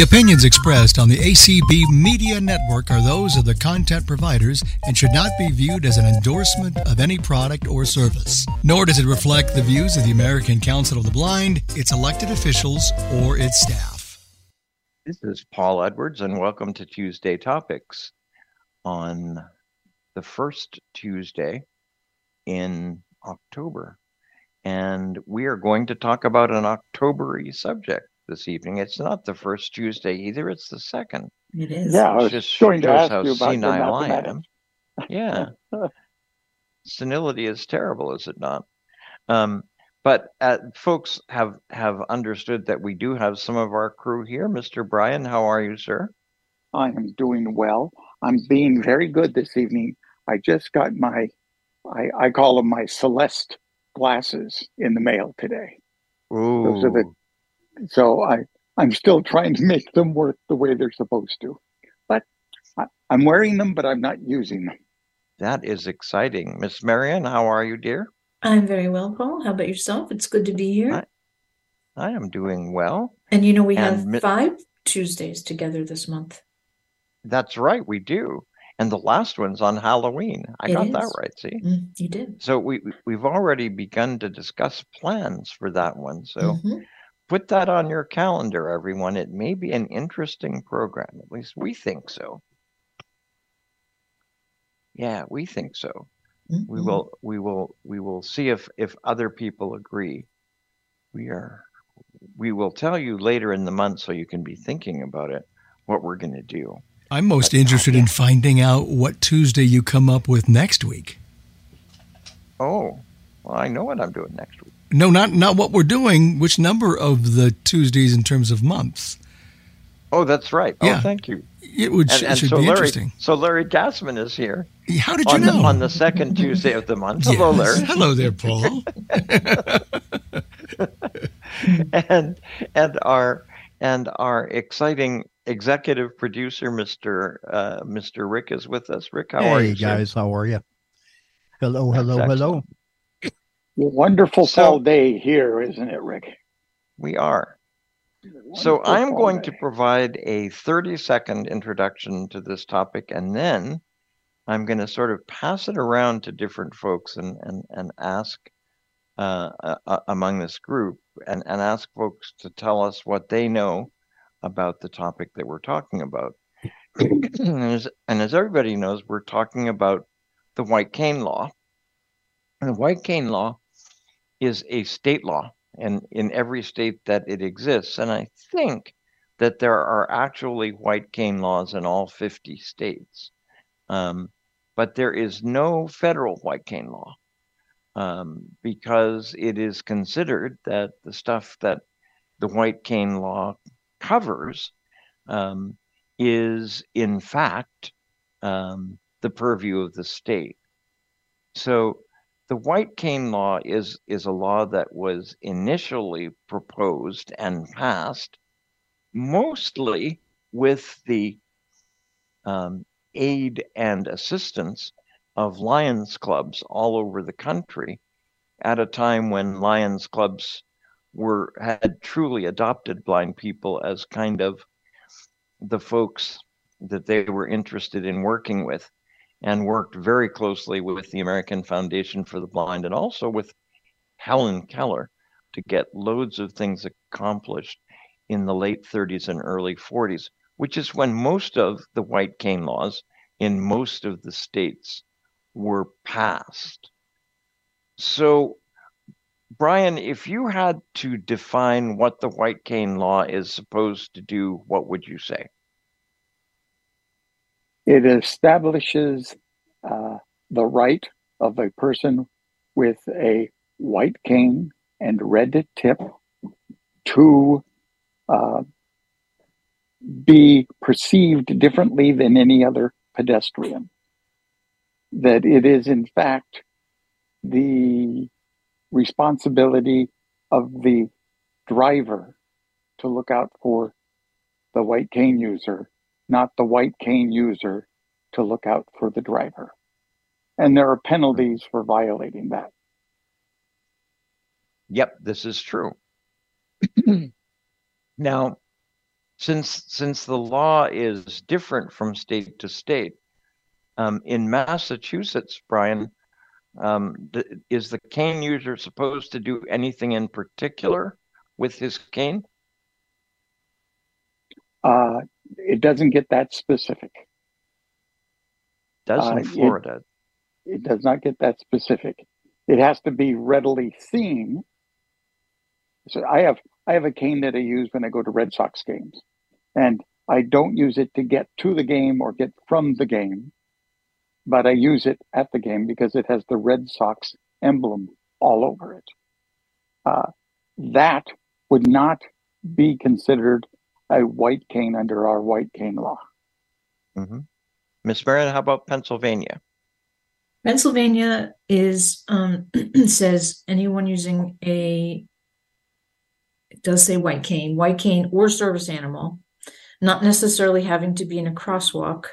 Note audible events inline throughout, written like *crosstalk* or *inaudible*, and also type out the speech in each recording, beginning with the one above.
The opinions expressed on the ACB Media Network are those of the content providers and should not be viewed as an endorsement of any product or service. Nor does it reflect the views of the American Council of the Blind, its elected officials, or its staff. This is Paul Edwards, and welcome to Tuesday Topics on the first Tuesday in October. And we are going to talk about an Octobery subject this evening. It's not the first Tuesday either, it's the second. It is. Yeah, I was just going to ask how you about your senile I am. Yeah. *laughs* Senility is terrible, is it not? Um, but uh, folks have have understood that we do have some of our crew here. Mr. Brian, how are you, sir? I am doing well. I'm being very good this evening. I just got my, I, I call them my Celeste glasses in the mail today. Ooh, Those are the- So I, I'm still trying to make them work the way they're supposed to. But I, I'm wearing them, but I'm not using them. that is exciting. Miss Marion, how are you, dear? I'm very well, Paul. How about yourself? It's good to be here. Hi. I am doing well. And you know, we And have mi- five Tuesdays together this month. That's right, we do. And the last one's on Halloween. I It got that right, see? Mm, you did. So we we- we've already begun to discuss plans for that one. So Mhm. Put that on your calendar, everyone. It may be an interesting program. At least we think so. Yeah, we think so. We Mhm. will we will we will see if if other people agree. We are we will tell you later in the month so you can be thinking about it what we're going to do. I'm most But- interested in finding out what Tuesday you come up with next week. Oh, well, I know what I'm doing next week. No, not not what we're doing. Which number of the Tuesdays in terms of months? Oh, that's right. Yeah. Oh, thank you. It would And, it and should so be Larry, interesting. so Larry Gassman is here How did you on the, know? on the second Tuesday of the month. Hello, Yes. Larry. Hello there, Paul. *laughs* and and our and our exciting executive producer, Mr. Uh, Mr. Rick, is with us. Rick, how are hey you, sir? guys, how are you? Hello, That's hello, hello. Wonderful So- fall day here, isn't it, Rick? We are. So I'm fall going to provide a 30 second introduction to this topic, and then I'm going to sort of pass it around to different folks and and and ask uh, uh, uh, among this group and and ask folks to tell us what they know about the topic that we're talking about. *clears throat* and, as, and as everybody knows, we're talking about the White Cane Law. The White Cane Law is a state law and in every state that it exists. And I think that there are actually white cane laws in all 50 states. Um, but there is no federal white cane law um, because it is considered that the stuff that the white cane law covers um, is, in fact, um, the purview of the state. So the white cane law is is a law that was initially proposed and passed mostly with the um, aid and assistance of Lions clubs all over the country at a time when Lions clubs were had truly adopted blind people as kind of the folks that they were interested in working with and worked very closely with the American Foundation for the Blind and also with Helen Keller to get loads of things accomplished in the late 30s and early 40s, which is when most of the white cane laws in most of the states were passed. So, Brian, if you had to define what the white cane law is supposed to do, what would you say? It establishes uh, the right of a person with a white cane and red tip to uh, be perceived differently than any other pedestrian. That it is, in fact, the responsibility of the driver to look out for the white cane user not the white cane user to look out for the driver. And there are penalties for violating that. Yep, this is true. *clears throat* now, since since the law is different from state to state, um, in Massachusetts, Brian, um, th- is the cane user supposed to do anything in particular with his cane? Uh, it doesn't get that specific. Does Uh, in it- Florida? It does not get that specific. It has to be readily seen. So I have I have a cane that I use when I go to Red Sox games, and I don't use it to get to the game or get from the game, but I use it at the game because it has the Red Sox emblem all over it. Uh, that would not be considered a white cane under our white cane law. hmm Miss Marion, how about Pennsylvania? Pennsylvania is um *clears throat* says anyone using a it does say white cane, white cane or service animal, not necessarily having to be in a crosswalk.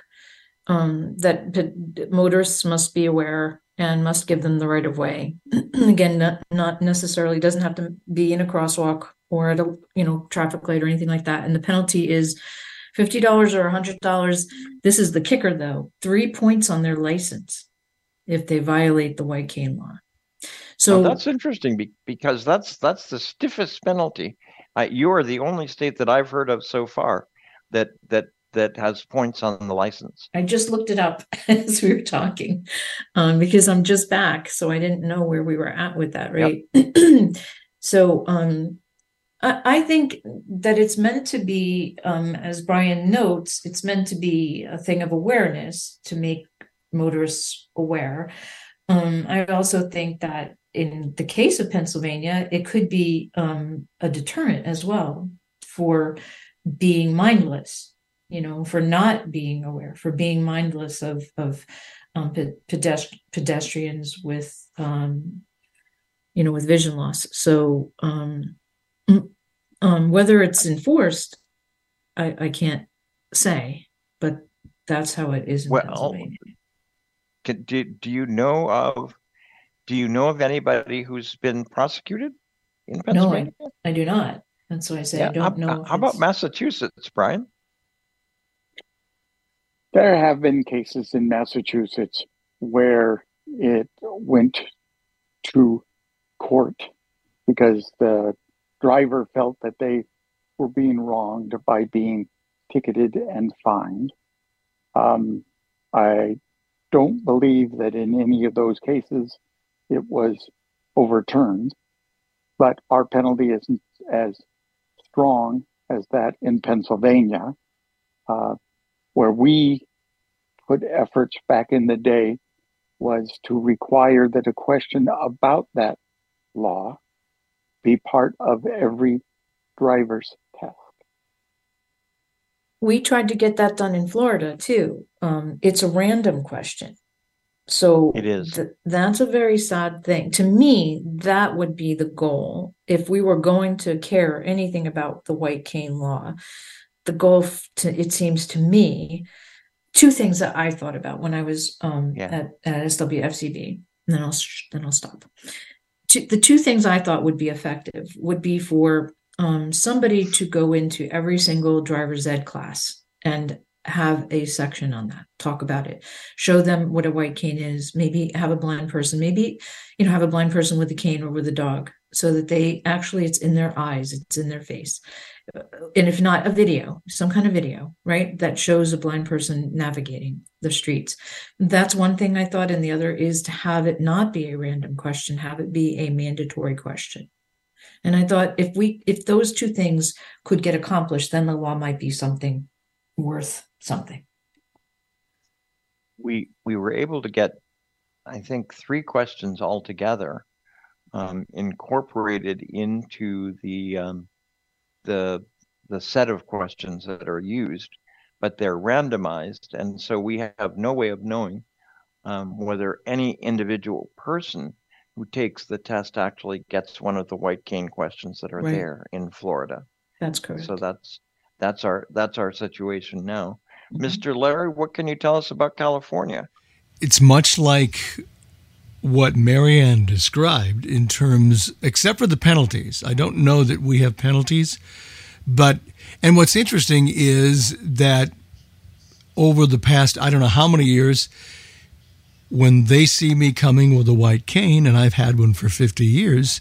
Um, that pe- motorists must be aware and must give them the right of way. *clears throat* Again, not, not necessarily doesn't have to be in a crosswalk or at a you know traffic light or anything like that. And the penalty is fifty dollars or hundred dollars. This is the kicker though: three points on their license if they violate the white cane law. So Now, that's interesting because that's that's the stiffest penalty. Uh, you are the only state that I've heard of so far that that that has points on the license. I just looked it up *laughs* as we were talking um, because I'm just back, so I didn't know where we were at with that, right? *clears throat* so um, I, think that it's meant to be, um, as Brian notes, it's meant to be a thing of awareness to make motorists aware. Um, I also think that in the case of Pennsylvania, it could be um, a deterrent as well for being mindless you know, for not being aware, for being mindless of of um, pe- pedest- pedestrians with, um, you know, with vision loss. So, um, whether it's enforced, I, I can't say, but that's how it is in Well, Pennsylvania. Can, do do you know of do you know of anybody who's been prosecuted in No, I, I do not. That's why I say I how, don't know. if how about Massachusetts, Brian? There have been cases in Massachusetts where it went to court because the driver felt that they were being wronged by being ticketed and fined. Um, I don't believe that in any of those cases it was overturned, but our penalty isn't as strong as that in Pennsylvania. Uh, where we put efforts back in the day was to require that a question about that law be part of every driver's test. We tried to get that done in Florida too. Um, it's a random question. So It is. th- that's a very sad thing. To me, that would be the goal. If we were going to care anything about the white cane law, the goal f- to it seems to me, two things that I thought about when I was um, Yeah. at, at SWFCB, and then I'll sh- then I'll stop. Two, the two things I thought would be effective would be for um, somebody to go into every single driver's ed class and have a section on that talk about it. Show them what a white cane is maybe have a blind person maybe you know have a blind person with a cane or with a dog so that they actually it's in their eyes it's in their face. And if not a video some kind of video right that shows a blind person navigating the streets. That's one thing i thought and the other is to have it not be a random question have it be a mandatory question. And i thought if we if those two things could get accomplished then the law might be something worth something. We we were able to get i think three questions altogether um, incorporated into the um, the the set of questions that are used but they're randomized and so we have no way of knowing um, whether any individual person who takes the test actually gets one of the white cane questions that are Right. there in florida. That's correct. So that's that's our that's our situation now. Mm-hmm. Mr larry what can you tell us about california? It's much like what Marianne described in terms, except for the penalties. I don't know that we have penalties, But and what's interesting is that over the past I don't know how many years, when they see me coming with a white cane, and I've had one for 50 years,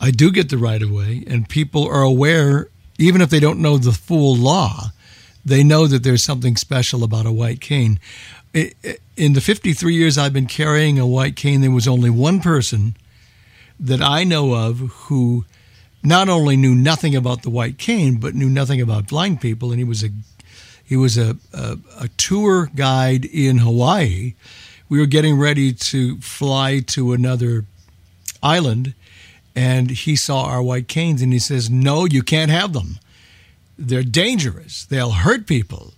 I do get the right of way, and people are aware, even if they don't know the full law, they know that there's something special about a white cane. In the 53 years I've been carrying a white cane, there was only one person that I know of who not only knew nothing about the white cane, but knew nothing about blind people, and he was a he was a, a, a tour guide in Hawaii. We were getting ready to fly to another island, and he saw our white canes, and he says, "No, you can't have them. They're dangerous. They'll hurt people."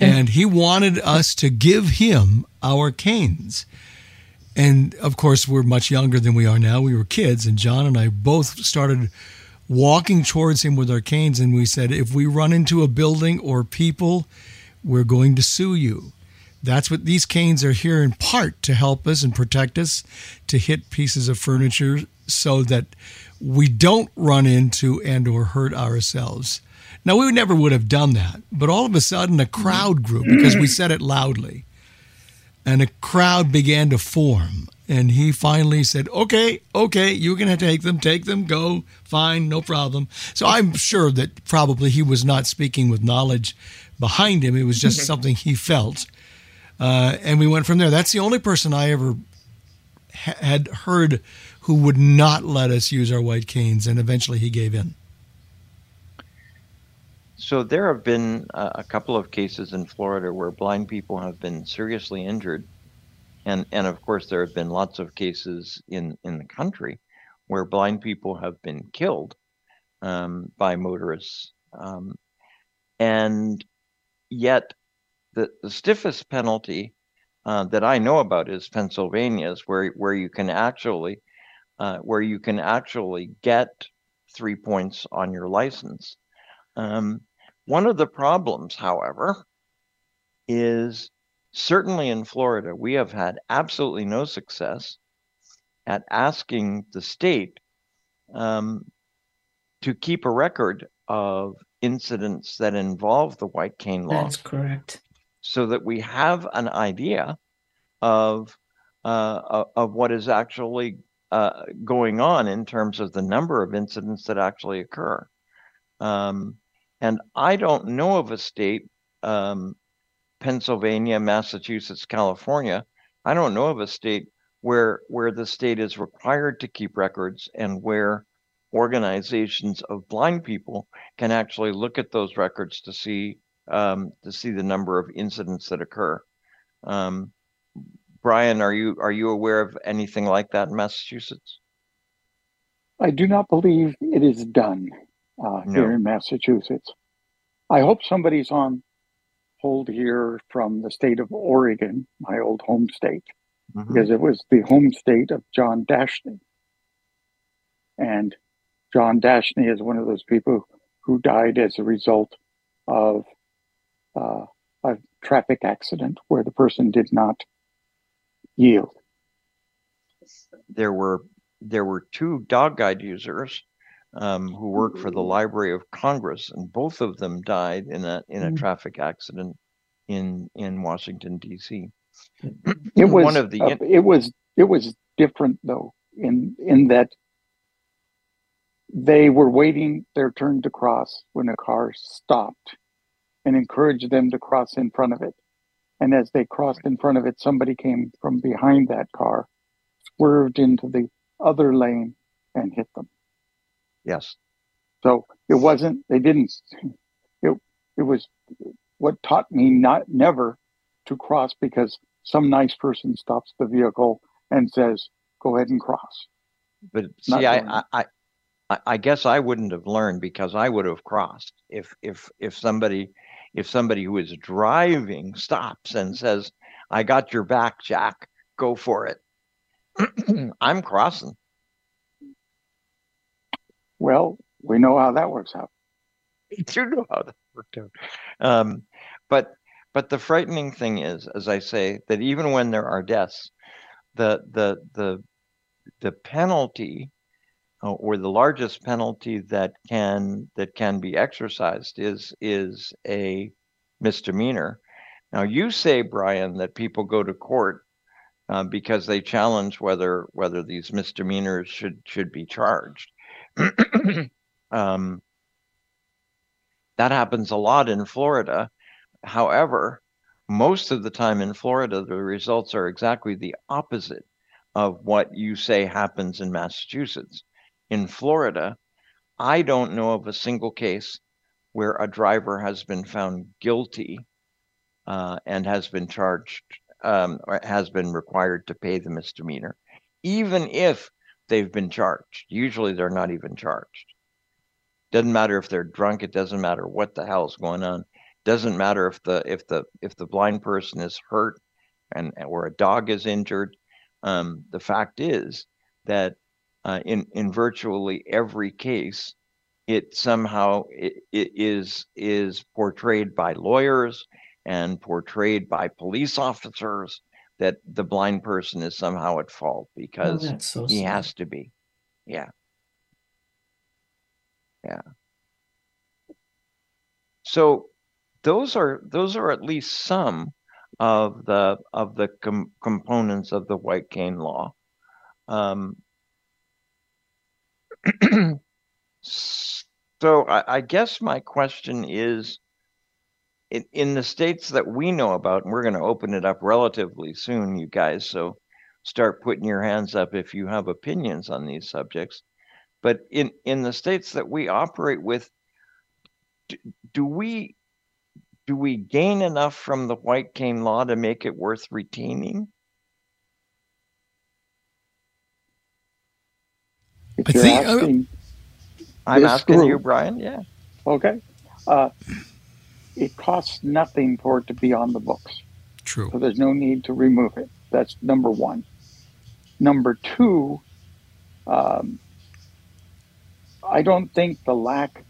And he wanted us to give him our canes. And of course, we're much younger than we are now. We were kids, and John and I both started walking towards him with our canes. And we said, if we run into a building or people, we're going to sue you. That's what these canes are here in part to help us and protect us, to hit pieces of furniture so that we don't run into and or hurt ourselves. Now we never would have done that, but all of a sudden a crowd grew because we said it loudly and a crowd began to form. And he finally said, "Okay, okay, you're going to take them, take them, go, fine, no problem." So I'm sure that probably he was not speaking with knowledge behind him; it was just something he felt. Uh, and we went from there. That's the only person I ever ha- had heard who would not let us use our white canes, and eventually he gave in. So there have been a, a couple of cases in Florida where blind people have been seriously injured, and and of course there have been lots of cases in in the country where blind people have been killed um, by motorists, um, and yet the the stiffest penalty uh, that I know about is Pennsylvania's, where where you can actually uh, where you can actually get three points on your license. Um, one of the problems, however, is certainly in Florida, we have had absolutely no success at asking the state um, to keep a record of incidents that involve the white cane law. That's correct. So that we have an idea of uh, of what is actually uh, going on in terms of the number of incidents that actually occur. Um, and I don't know of a state, um, Pennsylvania, Massachusetts, California. I don't know of a state where where the state is required to keep records and where organizations of blind people can actually look at those records to see um, to see the number of incidents that occur. Um, Brian, are you are you aware of anything like that in Massachusetts? I do not believe it is done uh, no. here in Massachusetts. I hope somebody's on hold here from the state of Oregon, my old home state, mm-hmm. because it was the home state of John Dashney. And John Dashney is one of those people who died as a result of uh, a traffic accident where the person did not yield. There were there were two dog guide users um, who worked for the mm-hmm. Library of Congress, and both of them died in a in a mm-hmm. traffic accident in in Washington D.C. It was one of the uh, it was it was different though in in that they were waiting their turn to cross when a car stopped and encouraged them to cross in front of it. And as they crossed in front of it, somebody came from behind that car, swerved into the other lane, and hit them. Yes. So it wasn't, they didn't, it, it was what taught me not never to cross because some nice person stops the vehicle and says, go ahead and cross. But see, I, I, I, I guess I wouldn't have learned because I would have crossed if, if, if somebody, if somebody who is driving stops and says, I got your back, Jack, go for it. *clears throat* I'm crossing. Well, we know how that works out. We do know how that worked out. Um, but but the frightening thing is, as I say, that even when there are deaths, the the the the penalty uh, or the largest penalty that can that can be exercised is is a misdemeanor. Now you say, Brian, that people go to court uh, because they challenge whether whether these misdemeanors should should be charged. *clears throat* um, that happens a lot in Florida. However, most of the time in Florida, the results are exactly the opposite of what you say happens in Massachusetts. In Florida, I don't know of a single case where a driver has been found guilty uh, and has been charged um, or has been required to pay the misdemeanor, even if they've been charged. Usually they're not even charged. Doesn't matter if they're drunk. It doesn't matter what the hell's going on. Doesn't matter if the if the if the blind person is hurt and or a dog is injured. Um, the fact is that uh, in in virtually every case, it somehow it, it is is portrayed by lawyers and portrayed by police officers that the blind person is somehow at fault because Oh, so he has to be. Yeah. Yeah. So those are those are at least some of the of the com- components of the white cane law. Um, *clears throat* so I, I guess my question is in, in the states that we know about, and we're going to open it up relatively soon, you guys. So start putting your hands up if you have opinions on these subjects. But in, in the states that we operate with, do, do we do we gain enough from the white cane law to make it worth retaining? If I you're think- uh, asking, I'm This asking you, Brian. Yeah. okay, uh, it costs nothing for it to be on the books. True. So there's no need to remove it. That's number one. Number two, um, I don't think the lack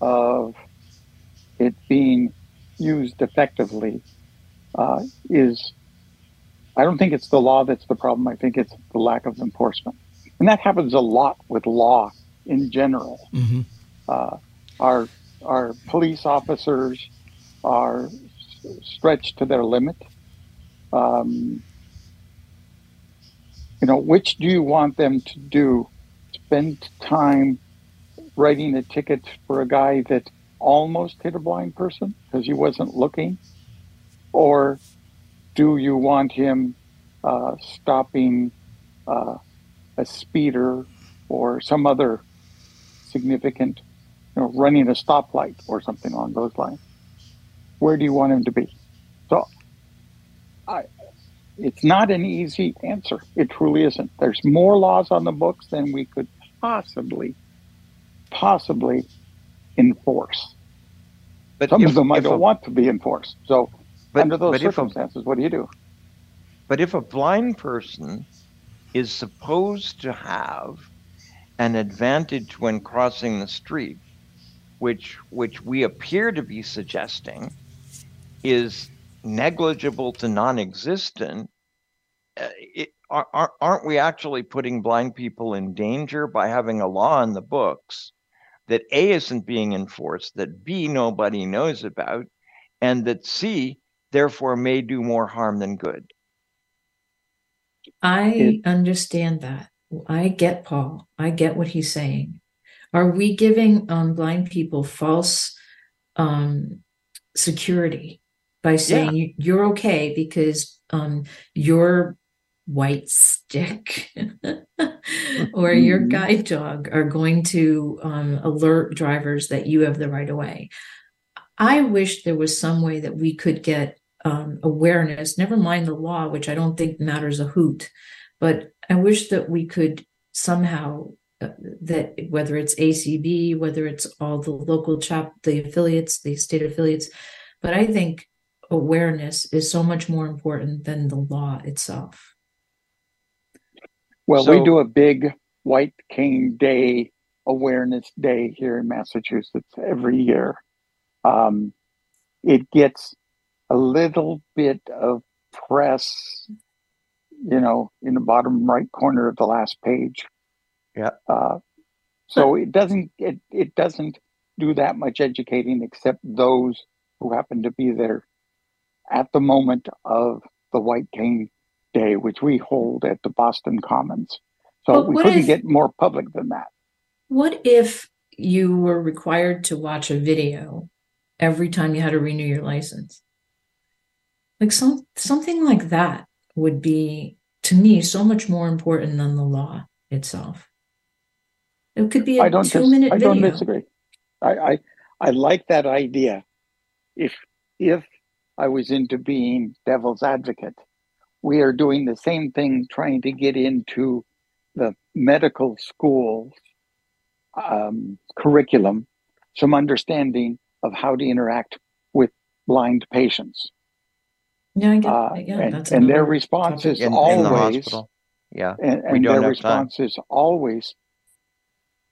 of it being used effectively uh, is, I don't think it's the law that's the problem. I think it's the lack of enforcement. And that happens a lot with law in general hmm uh, our our police officers are s- stretched to their limit. Um, you know, which do you want them to do? Spend time writing a ticket for a guy that almost hit a blind person because he wasn't looking, or do you want him uh, stopping uh, a speeder or some other significant, you know, running a stoplight or something along those lines. Where do you want him to be? So, I, it's not an easy answer. It truly isn't. There's more laws on the books than we could possibly, possibly enforce. But Some if- of them I don't a- want to be enforced. So, but- under those if a- circumstances, what do you do? But if a blind person is supposed to have an advantage when crossing the street, which which we appear to be suggesting is negligible to non-existent, uh, it, are, are- aren't we actually putting blind people in danger by having a law in the books that A isn't being enforced, that B nobody knows about, and that C therefore may do more harm than good? I It- understand that. I get Paul. I get what he's saying. Are we giving um, blind people false um, security by saying you, you're okay because um, your white stick *laughs* or your Mhm. guide dog are going to um, alert drivers that you have the right of way? I wish there was some way that we could get um, awareness, never mind the law, which I don't think matters a hoot, but I wish that we could somehow uh, that whether it's ACB, whether it's all the local chap, the affiliates, the state affiliates, but I think awareness is so much more important than the law itself. Well, we do a big White Cane Day awareness day here in Massachusetts every year. Um, it gets a little bit of press, you know, in the bottom right corner of the last page. Yeah. Uh, So it doesn't it, it doesn't do that much educating except those who happen to be there at the moment of the White Cane Day, which we hold at the Boston Commons. So But we couldn't if- get more public than that. What if you were required to watch a video every time you had to renew your license? Like some something like that would be to me so much more important than the law itself. It could be I a don't two dis- minute I don't disagree. I, I I like that idea. If if I was into being devil's advocate, we are doing the same thing trying to get into the medical schools um, curriculum some understanding of how to interact with blind patients. Yeah, I get, Uh, yeah, and, that's and their another response is in, in the always hospital. Yeah. and, We and don't their have time. response is always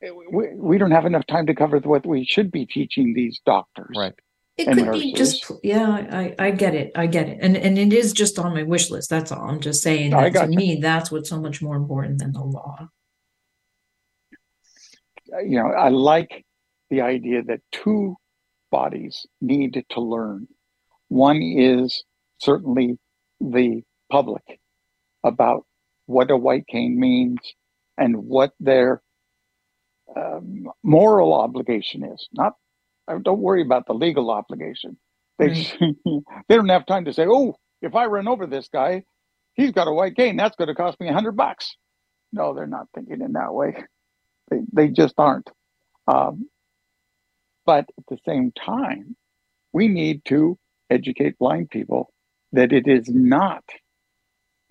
we, we don't have enough time to cover what we should be teaching these doctors Right. It and could be just, yeah, I, I get it. I get it. And and it is just on my wish list. That's all. I'm just saying I that to gotcha. me, that's what's so much more important than the law. you know i like the idea that two bodies need to learn one is certainly the public about what a white cane means and what their um, moral obligation is. Not uh, don't worry about the legal obligation. They *laughs* they don't have time to say oh if i run over this guy he's got a white cane. That's going to cost me a hundred bucks. No they're not thinking in that way. They, they just aren't. Um, but at the same time, we need to educate blind people that it is not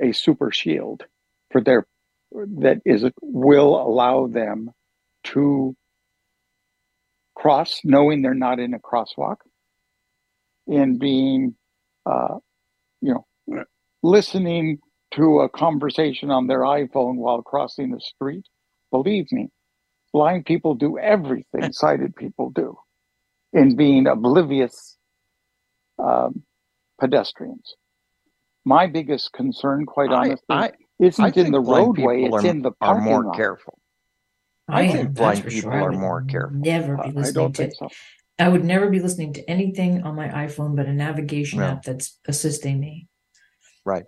a super shield for their that is will allow them to cross knowing they're not in a crosswalk in being uh, you know listening to a conversation on their iphone while crossing the street. Believe me blind people do everything *laughs* sighted people do in being oblivious um, pedestrians. My biggest concern, quite honestly, I- isn't I in the roadway; it's are- in the Are parking more lot. careful. I, I think that's blind people sure. Are more careful. Never be I- I listening don't to think so. I would never be listening to anything on my iPhone but a navigation No. app that's assisting me. Right.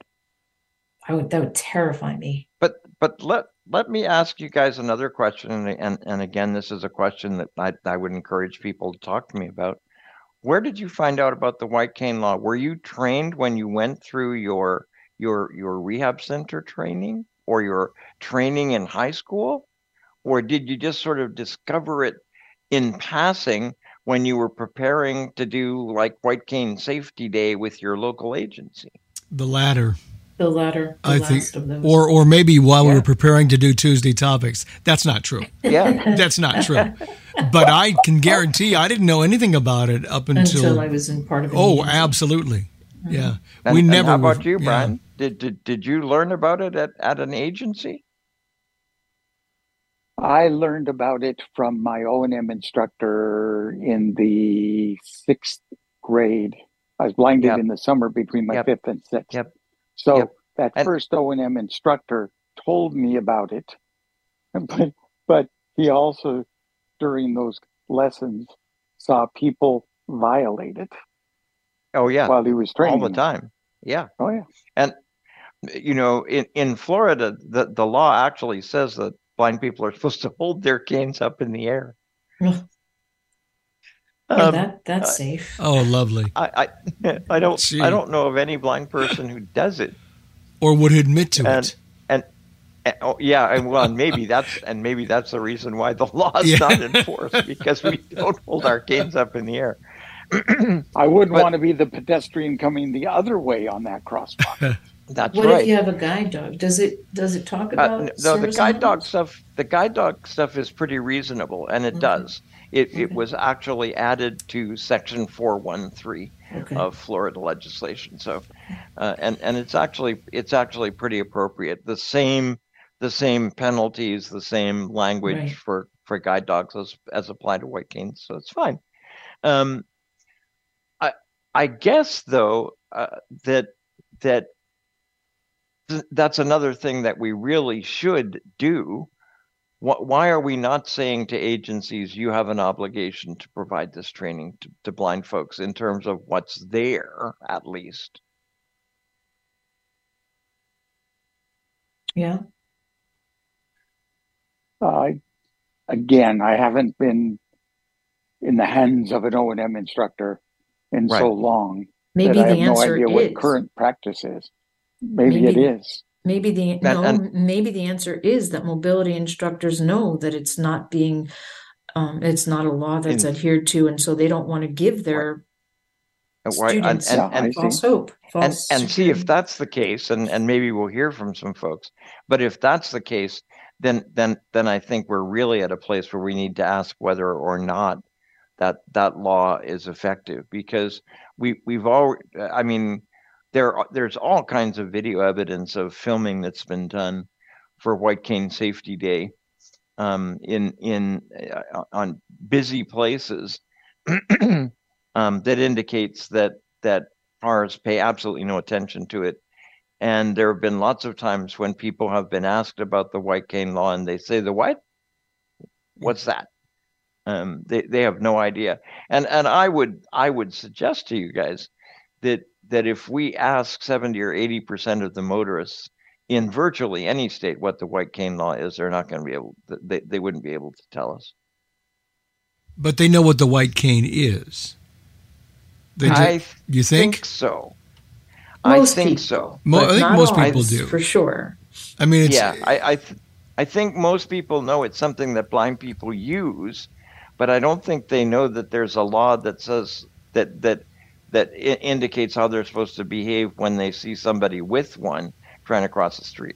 I would that would terrify me. But but let let me ask you guys another question, and and, and again, this is a question that I, I would encourage people to talk to me about. Where did you find out about the white cane law? Were you trained when you went through your your your rehab center training or your training in high school? Or did you just sort of discover it in passing when you were preparing to do like white cane safety day with your local agency? The latter. The latter, the I last think, of those. or or maybe while we were preparing to do Tuesday topics. That's not true. Yeah. *laughs* That's not true. But I can guarantee I didn't know anything about it up until. until I was in part of an oh, agency. absolutely. Uh-huh. Yeah, And, we and never. how about were- you, yeah. Brian? Did, did did you learn about it at, at an agency? I learned about it from my O and M instructor in the sixth grade. I was blinded Yep. in the summer between my Yep. fifth and sixth. Yep. So Yep. that And- first O and M instructor told me about it, *laughs* but but he also during those lessons saw people violate it Oh yeah, while he was training all the time. Yeah, Oh yeah. And you know, in in Florida, the the law actually says that blind people are *laughs* supposed to hold their canes up in the air. Ugh. Yeah, Um, that that's uh, safe. Oh, lovely. I, I *laughs* I don't Gee. I don't know of any blind person who does it. Or would admit to And- it. And, oh, yeah, and well, and maybe that's and maybe that's the reason why the law is Yeah. not enforced because we don't hold our canes up in the air. I wouldn't But- want to be the pedestrian coming the other way on that crosswalk. *laughs* That's What right. if you have a guide dog? Does it does it talk Uh, about n- no, the service guide dog stuff. The guide dog stuff is pretty reasonable, and it Okay. does. It it was actually added to Section four one three Okay. of Florida legislation. So, uh, and and it's actually it's actually pretty appropriate. The same the same penalties, the same language Right. for for guide dogs as as applied to white canes. So it's fine. Um, I I guess though uh, that that th- that's another thing that we really should do wh- why are we not saying to agencies you have an obligation to provide this training to, to blind folks in terms of what's there at least Yeah. Uh, again, I haven't been in the hands of an O and M instructor in Right. so long Maybe that I the have no answer idea is what current practice is. Maybe, Maybe- it is. Maybe the And- no, and- maybe the answer is that mobility instructors know that it's not being um, it's not a law that's In- adhered to, and so they don't want to give their why- students and- Yeah, and- false see. hope, and false and see if that's the case and and maybe we'll hear from some folks but if that's the case then then then i think we're really at a place where we need to ask whether or not that that law is effective because we we've all i mean there there's all kinds of video evidence of filming that's been done for white cane safety day um, in in uh, on busy places *clears throat* um, that indicates that that cars pay absolutely no attention to it. And there have been lots of times when people have been asked about the white cane law and they say, the what? What's that? Um, they, they have no idea. And and I would I would suggest to you guys that that if we ask 70 or 80 percent of the motorists in virtually any state what the white cane law is, they're not going to be able they, they wouldn't be able to tell us. But they know what the white cane is. They ju- I you think? think so. Most I think people, so. Mo- I think most all, people do. for sure. I mean, it's yeah, I I, th- I think most people know it's something that blind people use, but I don't think they know that there's a law that says that that that I- indicates how they're supposed to behave when they see somebody with one trying to cross the street.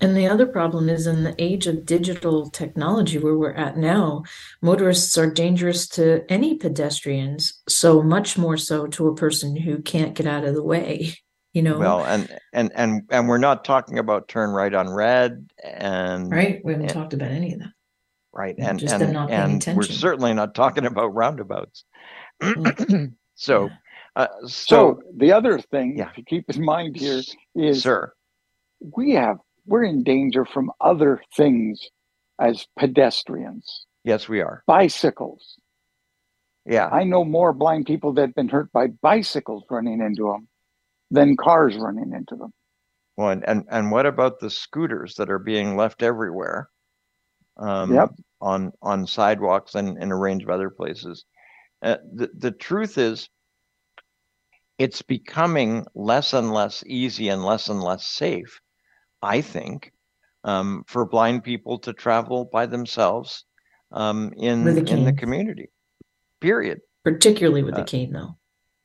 And the other problem is in the age of digital technology where we're at now, motorists are dangerous to any pedestrians, so much more so to a person who can't get out of the way, you know, Well, and and and and we're not talking about turn right on red and right? We haven't yeah. talked about any of that. right and just and, them not paying and we're certainly not talking about roundabouts. Mm. *clears throat* so, uh, So so, the other thing Yeah. to keep in mind here is sir, we have we're in danger from other things as pedestrians. yes, we are. Bicycles. Yeah. I know more blind people that have been hurt by bicycles running into them than cars running into them. Well, and, and, and what about the scooters that are being left everywhere? Um, Yep. On on sidewalks and in a range of other places. Uh, the the truth is, it's becoming less and less easy and less and less safe. I think, um, for blind people to travel by themselves, um, in a in the community. Period. Particularly with the Uh, cane, though,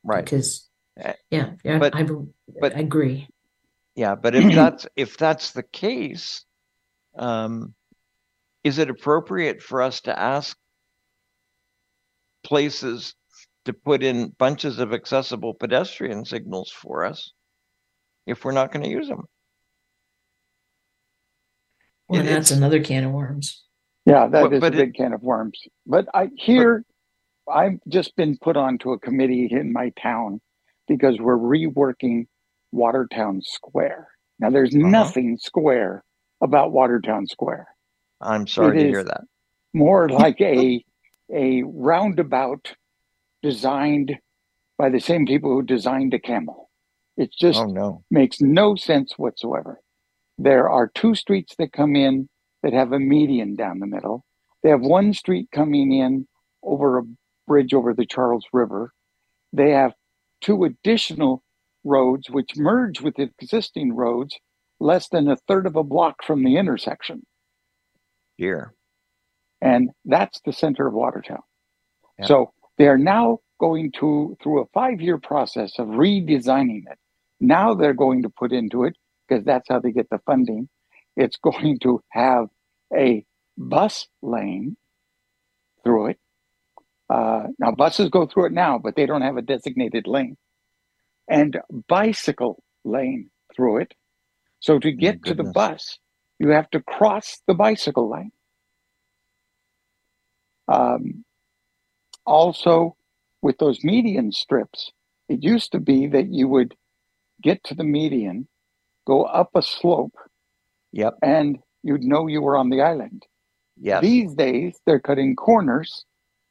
Right. because Uh, yeah, yeah, but- I, but- I agree. Yeah, but if *clears throat* that's if that's the case, um, is it appropriate for us to ask places to put in bunches of accessible pedestrian signals for us if we're not going to use them? Well, that's another can of worms. Yeah, that But- is but a it- big can of worms. But I here I've just been put onto a committee in my town because we're reworking Watertown Square. Now there's Uh-huh. nothing square about Watertown Square. I'm sorry It to hear that. More like a a roundabout designed by the same people who designed a camel. It just Oh no. makes no sense whatsoever. There are two streets that come in that have a median down the middle. They have one street coming in over a bridge over the Charles River. They have two additional roads which merge with the existing roads less than a third of a block from the intersection. Here. And that's the center of Watertown. Yeah. So they are now going to, through a five year process of redesigning it. Now they're going to put into it, because that's how they get the funding. It's *laughs* going to have a bus lane through it. Uh, now, buses go through it now, but they don't have a designated lane. And bicycle lane through it. So to get to the bus, you have to cross the bicycle lane. Um, also, with those median strips, it used to be that you would get to the median, go up a slope, Yep. and you'd know you were on the island. Yes. These days, they're cutting corners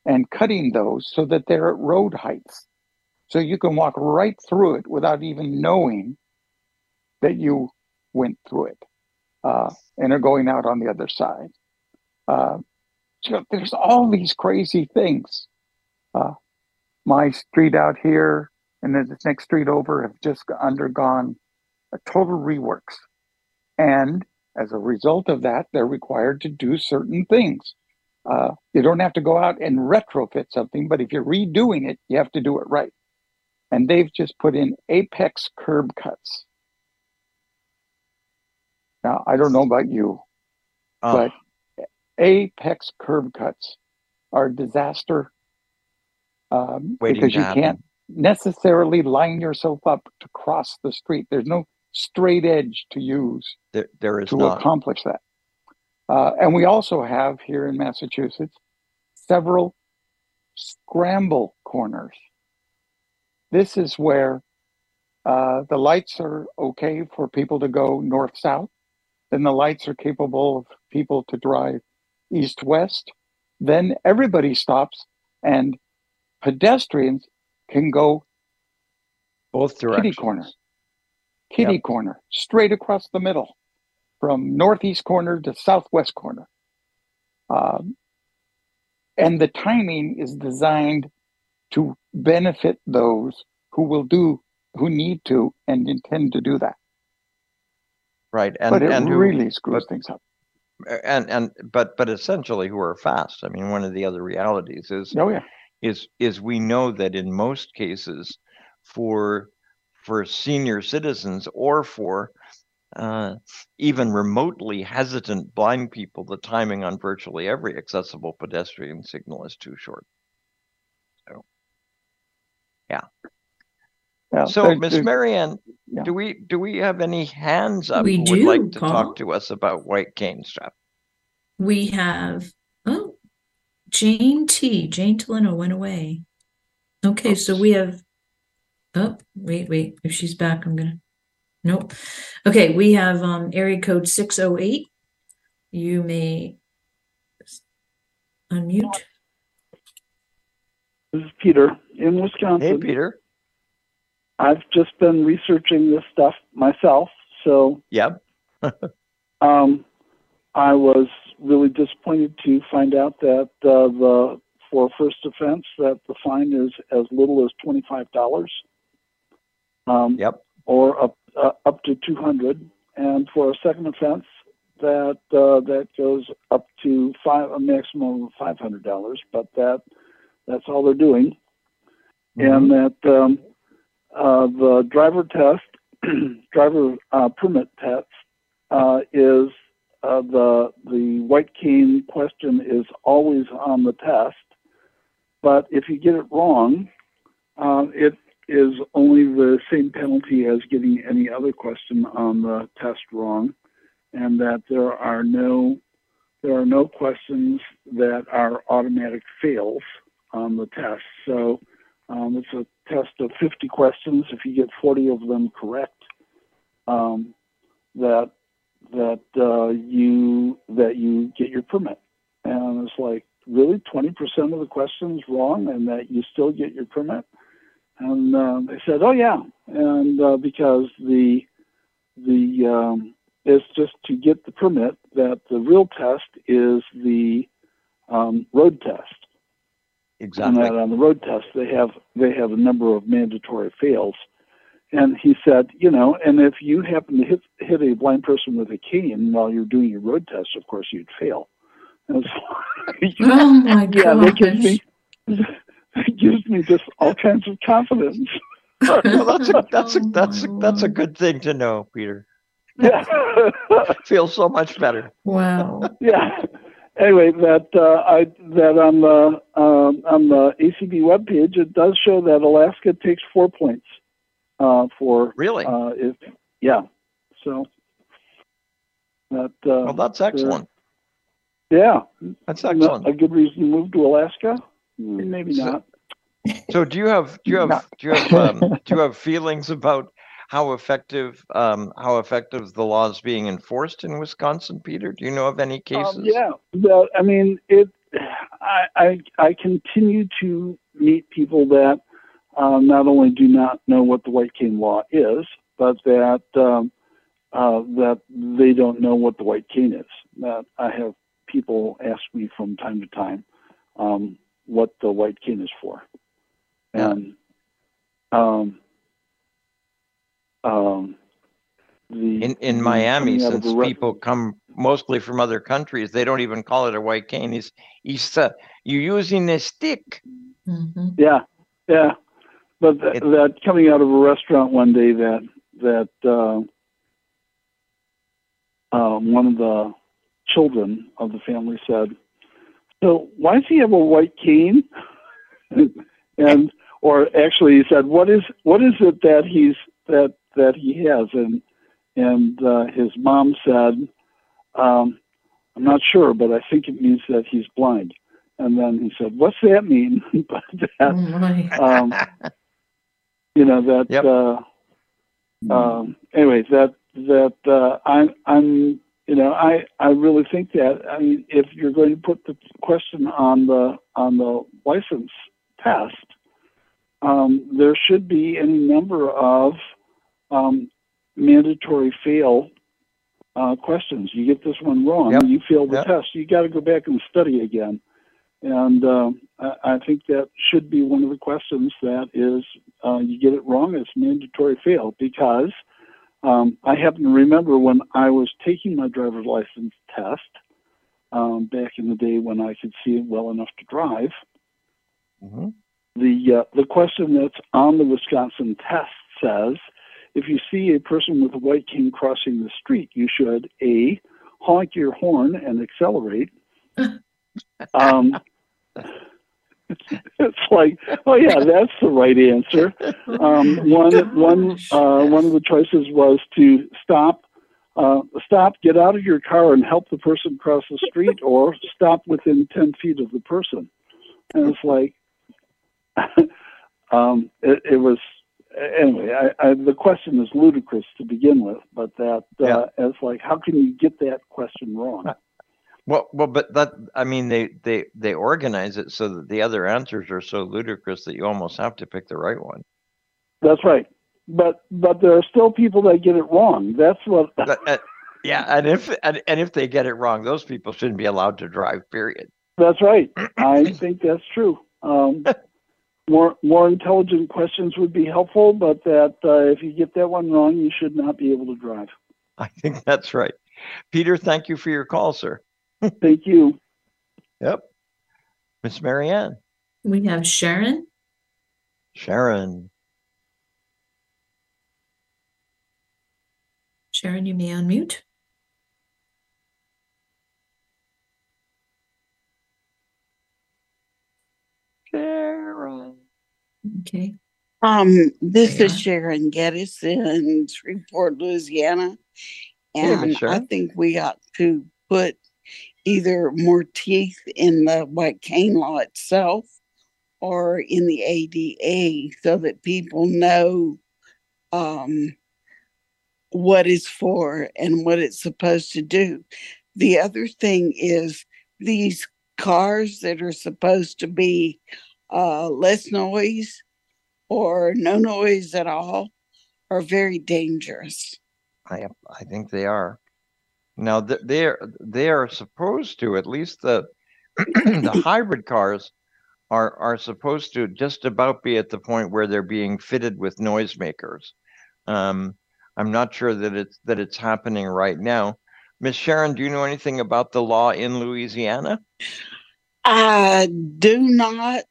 and cutting those so that they're at road heights. So you can walk right through it without even knowing that you went through it uh, and are going out on the other side. Uh, so there's all these crazy things. Uh, my street out here and then the next street over have just undergone a total reworks. And as a result of that, they're required to do certain things. Uh, you don't have to go out and retrofit something, but if you're redoing it, you have to do it right. And they've just put in apex curb cuts. Now, I don't know about you, Oh, but apex curb cuts are disaster um, because you happen. can't necessarily line yourself up to cross the street. There's no straight edge to use there, there is to not. accomplish that. Uh, and we also have here in Massachusetts several scramble corners. This is where uh, the lights are okay for people to go north south, then the lights are capable of people to drive east west. Then everybody stops and pedestrians can go Both directions. kitty corner, kitty Yep. corner, straight across the middle, from northeast corner to southwest corner. Um, and the timing is designed to benefit those who will do, who need to and intend to do that. Right. And but it and who, really screws but- things up. and and but but essentially who are fast. I mean, one of the other realities is Oh yeah, is is we know that in most cases for for senior citizens or for uh, even remotely hesitant blind people, the timing on virtually every accessible pedestrian signal is too short. yeah. So, Miss there- Marianne, yeah. do we do we have any hands up We who would like to Paul. talk to us about white cane strap? We have, Jane T. Jane Tolino went away. Okay, so we have, oh, wait, wait. If she's back, I'm gonna, nope. Okay, we have um area code 608. You may unmute. This is Peter in Wisconsin. Hey, Peter. I've just been researching this stuff myself, so Yep. *laughs* um, I was really disappointed to find out that uh, the for first offense that the fine is as little as twenty five dollars, um, Yep. or up uh, up to two hundred, and for a second offense that uh, that goes up to five a maximum of five hundred dollars. But that that's all they're doing. and that um, uh, the driver test, *clears throat* driver uh, permit test, uh, is uh, the the white cane question is always on the test, but if you get it wrong, uh, it is only the same penalty as getting any other question on the test wrong, and that there are no there are no questions that are automatic fails on the test. So um, it's a test of 50 questions. If you get 40 of them correct, um, that that uh, you that you get your permit. And it's like really 20% of the questions wrong, and that you still get your permit. And uh, they said, "Oh yeah," and uh, because the the um, it's just to get the permit that the real test is the um, road test Exactly. and that on the road test they have they have a number of mandatory fails. And he said, you know, and if you happen to hit hit a blind person with a cane while you're doing your road test, of course you'd fail. And it's, *laughs* Oh my god! yeah, that gives me that gives me just all kinds of confidence. *laughs* *laughs* well, that's a that's a Oh that's a that's a good thing to know, Peter. Yeah. Feels so much better. Wow. yeah. Anyway, that uh, I that on the um, on the ACB webpage, it does show that Alaska takes four points uh, for Really? uh, if yeah. So that uh, well, that's excellent. yeah, That's excellent. a good reason to move to Alaska. Maybe So- not. *laughs* So, do you have do you have do you have um, do you have feelings about how effective um, how effective the law is being enforced in Wisconsin, Peter? Do you know of any cases? Um, yeah, the, I mean it. I, I I continue to meet people that uh, not only do not know what the white cane law is, but that um, uh, that they don't know what the white cane is. That I have people ask me from time to time um, what the white cane is for, and um, um, the in in Miami, coming out of since a re- people come mostly from other countries, they don't even call it a white cane. He's he's uh, you're using a stick. Mhm. Yeah, yeah. But th- It- that coming out of a restaurant one day, that that uh, um, one of the children of the family said, "So why does he have a white cane?" *laughs* and or actually, he said, "What is what is it that he's that that he has?" And and uh, his mom said, um, "I'm not sure, but I think it means that he's blind." And then he said, "What's that mean?" *laughs* but that Oh um, *laughs* you know that Yep. uh, um, anyway that that uh, I'm I'm you know I I really think that I mean if you're going to put the question on the on the license test um, there should be any number of um, mandatory fail uh, questions you get this one wrong Yep. you fail the Yep. test you got to go back and study again and um, I, I think that should be one of the questions that is uh, you get it wrong, it's mandatory fail because um, I happen to remember when I was taking my driver's license test um, back in the day when I could see it well enough to drive. Mhm. The uh, the question that's on the Wisconsin test says, if you see a person with a white cane crossing the street, you should a honk your horn and accelerate. *laughs* um, *laughs* it's like, oh yeah, that's the right answer. Um, one one uh, one of the choices was to stop, uh, stop, get out of your car and help the person cross the street, or stop within ten feet of the person. And it's like, *laughs* um, it, it was anyway. I, I, the question is ludicrous to begin with, but that uh, it's like, how can you get that question wrong? Well, well, but that I mean, they they they organize it so that the other answers are so ludicrous that you almost have to pick the right one. That's right. But but there are still people that get it wrong. That's what. *laughs* But, uh, yeah, and if and, and if they get it wrong, those people shouldn't be allowed to drive. Period. That's right. *clears throat* I think that's true. Um, *laughs* more more intelligent questions would be helpful, but that uh, if you get that one wrong, you should not be able to drive. I think that's right. Peter, thank you for your call, sir. *laughs* Thank you. Yep. Miss Marianne, We have Sharon. Sharon. Sharon, you may unmute. Sharon. Okay. Um, this Yeah. is Sharon Geddes in Shreveport, Louisiana. Hey, And I think we ought to put either more teeth in the white cane law itself or in the ADA so that people know um, what it's for and what it's supposed to do. The other thing is these cars that are supposed to be uh, less noise or no noise at all are very dangerous. I I think they are. Now they're they are supposed to at least the *clears throat* the hybrid cars are are supposed to just about be at the point where they're being fitted with noisemakers. Um, I'm not sure that it's that it's happening right now. Miss Sharon, do you know anything about the law in Louisiana? I do not,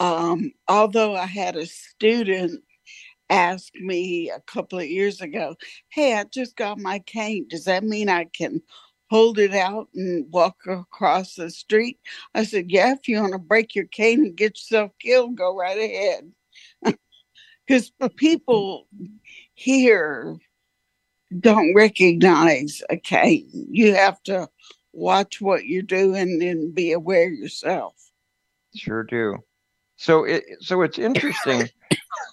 um, although I had a student ask me a couple of years ago, Hey, I just got my cane. Does that mean I can hold it out and walk across the street? I said, Yeah, if you want to break your cane and get yourself killed, go right ahead. *laughs* Because people here don't recognize a cane. You have to watch what you're doing and be aware yourself. Sure do. So it so it's interesting.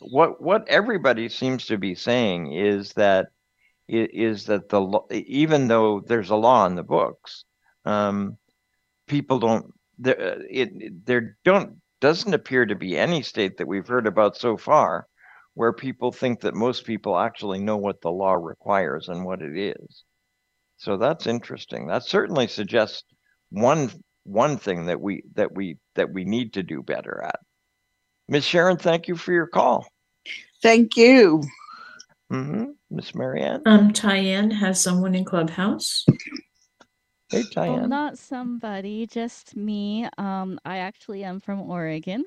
what what everybody seems to be saying is that is that the even though there's a law in the books, um, people don't there uh, it- there don't doesn't appear to be any state that we've heard about so far where people think that most people actually know what the law requires and what it is. So that's interesting. That certainly suggests one one thing that we that we that we need to do better at. Miss Sharon, thank you for your call. Thank you. hmm Miss Marianne. Um, Diane has someone in Clubhouse. Hey, Well, Diane. not somebody, just me. Um, I actually am from Oregon.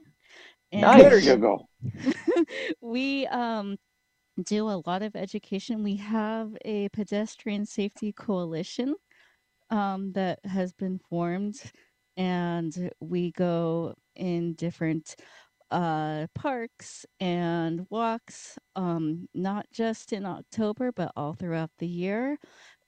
Nice. There you go. *laughs* we um do a lot of education. We have a pedestrian safety coalition um that has been formed and we go in different uh parks and walks um not just in October but all throughout the year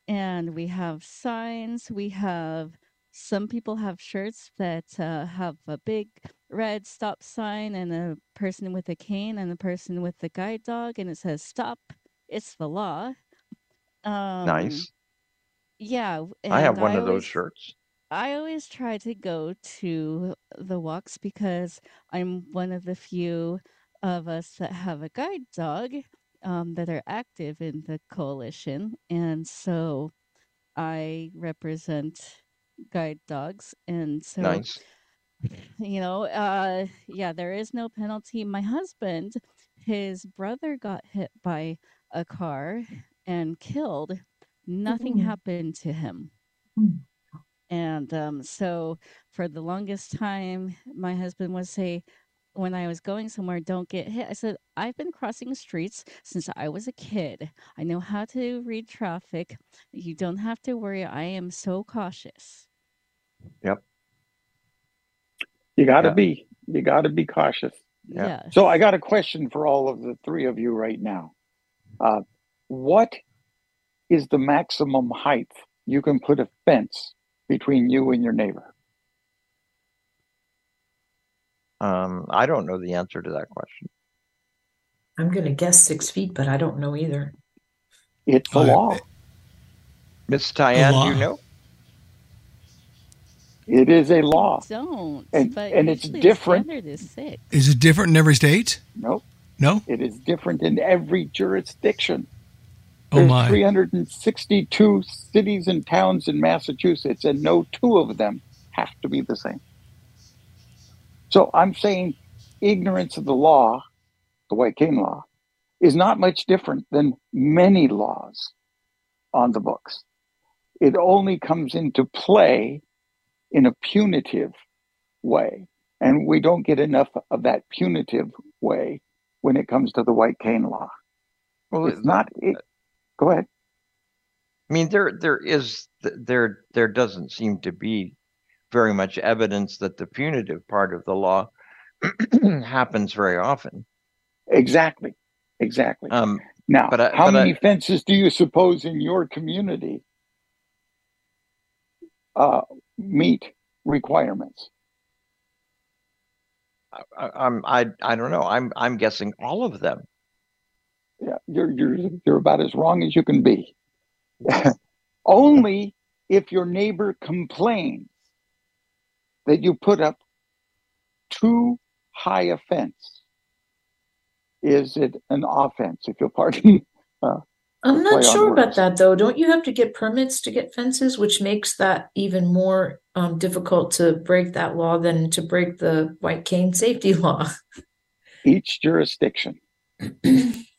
and we have signs we have some people have shirts that uh, have a big red stop sign and a person with a cane and a person with the guide dog and it says stop it's the law um Nice. yeah I have one of those shirts. I always try to go to the walks because I'm one of the few of us that have a guide dog um, that are active in the coalition. And so I represent guide dogs. And so, Nice. you know, uh, yeah, there is no penalty. My husband, his brother got hit by a car and killed. Nothing Mm. happened to him. Mm. And um, so for the longest time, my husband would say, when I was going somewhere, don't get hit. I said, I've been crossing streets since I was a kid. I know how to read traffic. You don't have to worry. I am so cautious. Yep. You got to Yeah. be. You got to be cautious. Yeah. Yeah. So I got a question for all of the three of you right now. Uh, what is the maximum height you can put a fence between you and your neighbor? Um, I don't know the answer to that question. I'm gonna guess six feet, but I don't know either. It's a Uh, law. Miss Diane, do you know? It is a law. Don't. And- but and it's usually different. The standard is six. Is it different in every state? Nope. No? It is different in every jurisdiction. Oh There's my. 362 cities and towns in Massachusetts, and no two of them have to be the same. So I'm saying ignorance of the law, the White Cane Law, is not much different than many laws on the books. It only comes into play in a punitive way. And we don't get enough of that punitive way when it comes to the White Cane Law. Well, It's not. It, go ahead. I mean, there there is there there doesn't seem to be very much evidence that the punitive part of the law *clears throat* happens very often. Exactly. Exactly. Um, now, but I- how but I- many fences do you suppose in your community uh, meet requirements? I, I'm I I don't know. I'm I'm guessing all of them. Yeah, you're you're you're about as wrong as you can be. *laughs* Only if your neighbor complains that you put up too high a fence is it an offense, if you'll pardon. *laughs* I'm not sure about that though. Don't you have to get permits to get fences, which makes that even more um, difficult to break that law than to break the white cane safety *laughs* law? Each jurisdiction. *clears throat*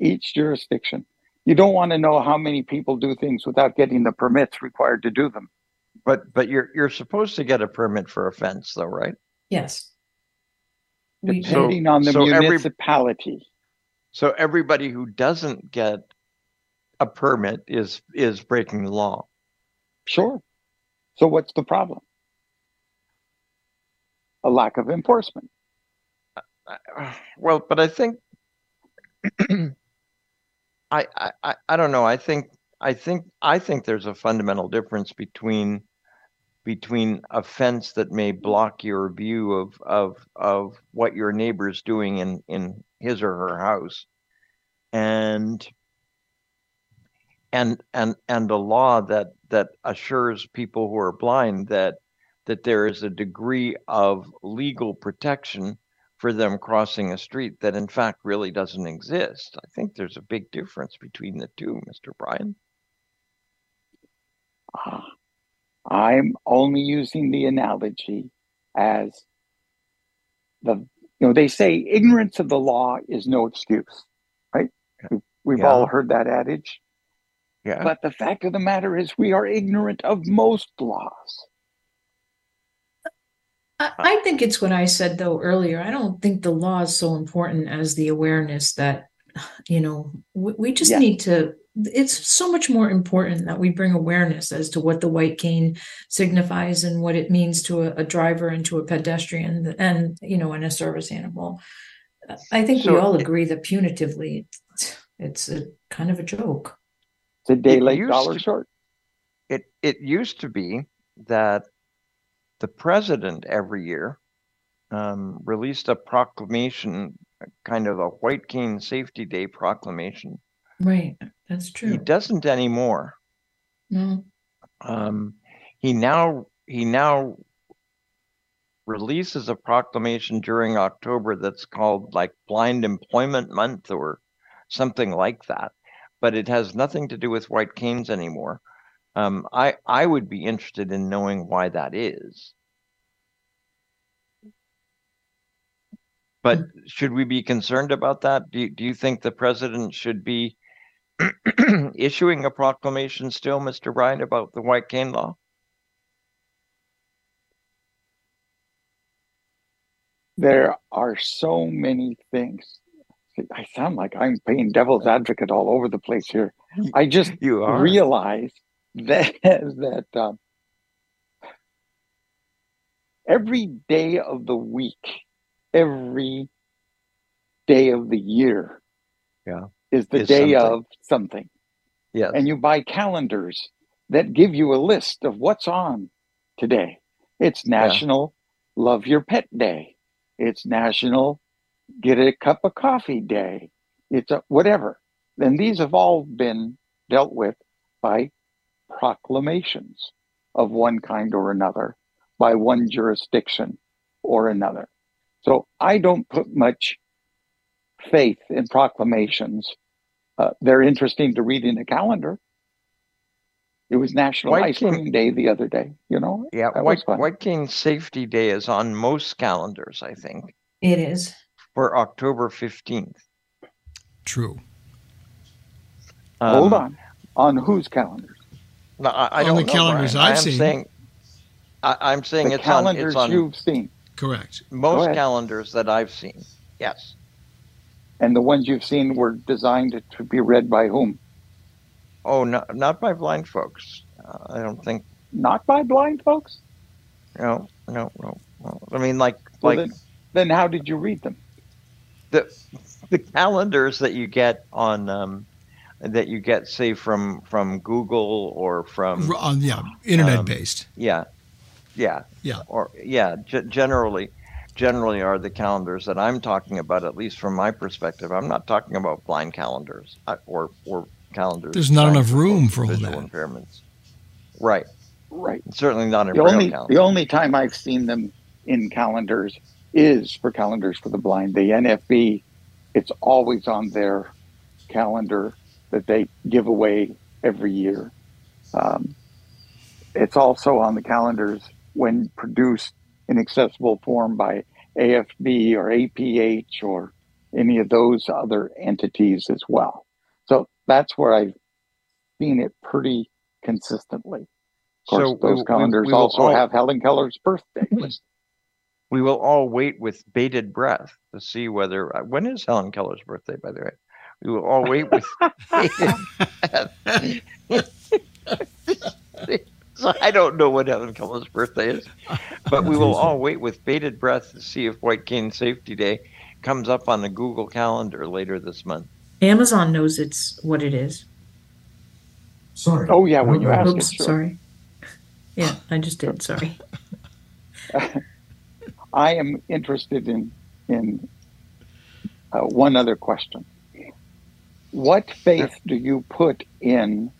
each jurisdiction. You don't want to know how many people do things without getting the permits required to do them. But but you're you're supposed to get a permit for a fence, though, right? Yes. We, So- Depending on the so every- municipality. So everybody who doesn't get a permit is is breaking the law. Sure. So what's the problem? A lack of enforcement. I- Well, but I think *clears throat* I, I I don't know. I think I think I think there's a fundamental difference between between a fence that may block your view of of of what your neighbor's doing in in his or her house and and and and a law that that assures people who are blind that that there is a degree of legal protection for them crossing a street that in fact really doesn't exist. I think there's a big difference between the two, Mr. Bryan. Uh, I'm only using the analogy as the, you know, they say ignorance of the law is no excuse, right? We've Yeah. all heard that adage. Yeah. But the fact of the matter is, we are ignorant of most laws. I, I think it's what I said though earlier. I don't think the law is so important as the awareness that, you know, we, we just Yeah. need to. It's so much more important that we bring awareness as to what the white cane signifies and what it means to a, a driver and to a pedestrian and, you know, and a service animal. I think we So all it- agree that punitively, it's, it's a kind of a joke. It's a day late, dollar to- short. It it used to be that the president every year um, released a proclamation, kind of a White Cane Safety Day proclamation. Right. That's true. He doesn't anymore. No. Um, he now he now releases a proclamation during October that's called like Blind Employment Month or something like that, but it has nothing to do with white canes anymore. Um, I I would be interested in knowing why that is. But should we be concerned about that? Do you, do you think the president should be *clears throat* issuing a proclamation still, Mr. Bryan, about the white cane law? There are so many things. I sound like I'm playing devil's advocate all over the place here. I just You are. realize that *laughs* that um, every day of the week, every day of the year, Yeah. is the Is day something. of something. Yes. and you buy calendars that give you a list of what's on today. It's National Love Your Pet Day. It's National Get a Cup of Coffee Day. It's a, whatever. And these have all been dealt with by proclamations of one kind or another by one jurisdiction or another. So I don't put much faith in proclamations uh, they're interesting to read in a calendar. It was National White Ice Cane- Cream Day the other day, you know? Yeah, White was. White Cane Safety Day is on most calendars, I think, It is. for October fifteenth. True. Hold on. On whose calendars? No, I, I On don't the know, calendars Brian. I've I'm seen. Saying, I, I'm saying The it's on. calendars It's on you've seen. Correct. most calendars that I've seen. Yes. And the ones you've seen were designed to be read by whom? Oh, no, not by blind folks. Uh, I don't think. Not by blind folks? No, no, no. no. I mean, like, Well, like then, then how did you read them? the the calendars that you get on um, that you get, say, from from Google or from R- On yeah, internet Um, based. Yeah, yeah, Yeah. or yeah. G- generally, generally are the calendars that I'm talking about. At least from my perspective, I'm not talking about blind calendars uh, or or calendars. There's not enough room folks for all with visual that. impairments. Right. Right. Certainly not in The braille only, calendars. the only time I've seen them in calendars is for calendars for the blind. The NFB, it's always on their calendar that they give away every year. Um, it's also on the calendars when produced in accessible form by AFB or APH or any of those other entities as well. So that's where I've seen it pretty consistently. Of course, So those we- calendars we will also all- have Helen Keller's birthday list. *laughs* we will all wait with bated breath to see whether uh, when is Helen Keller's birthday, by the way. We will all wait with *laughs* so I don't know what Helen Keller's birthday is, but we will all wait with bated breath to see if White Cane Safety Day comes up on the Google Calendar later this month. Amazon knows it's what it is. Sorry. Oh, yeah, when you ask it, Oops, sure. sorry. Yeah, I just did. Sorry. *laughs* I am interested in in uh, one other question. What faith do you put in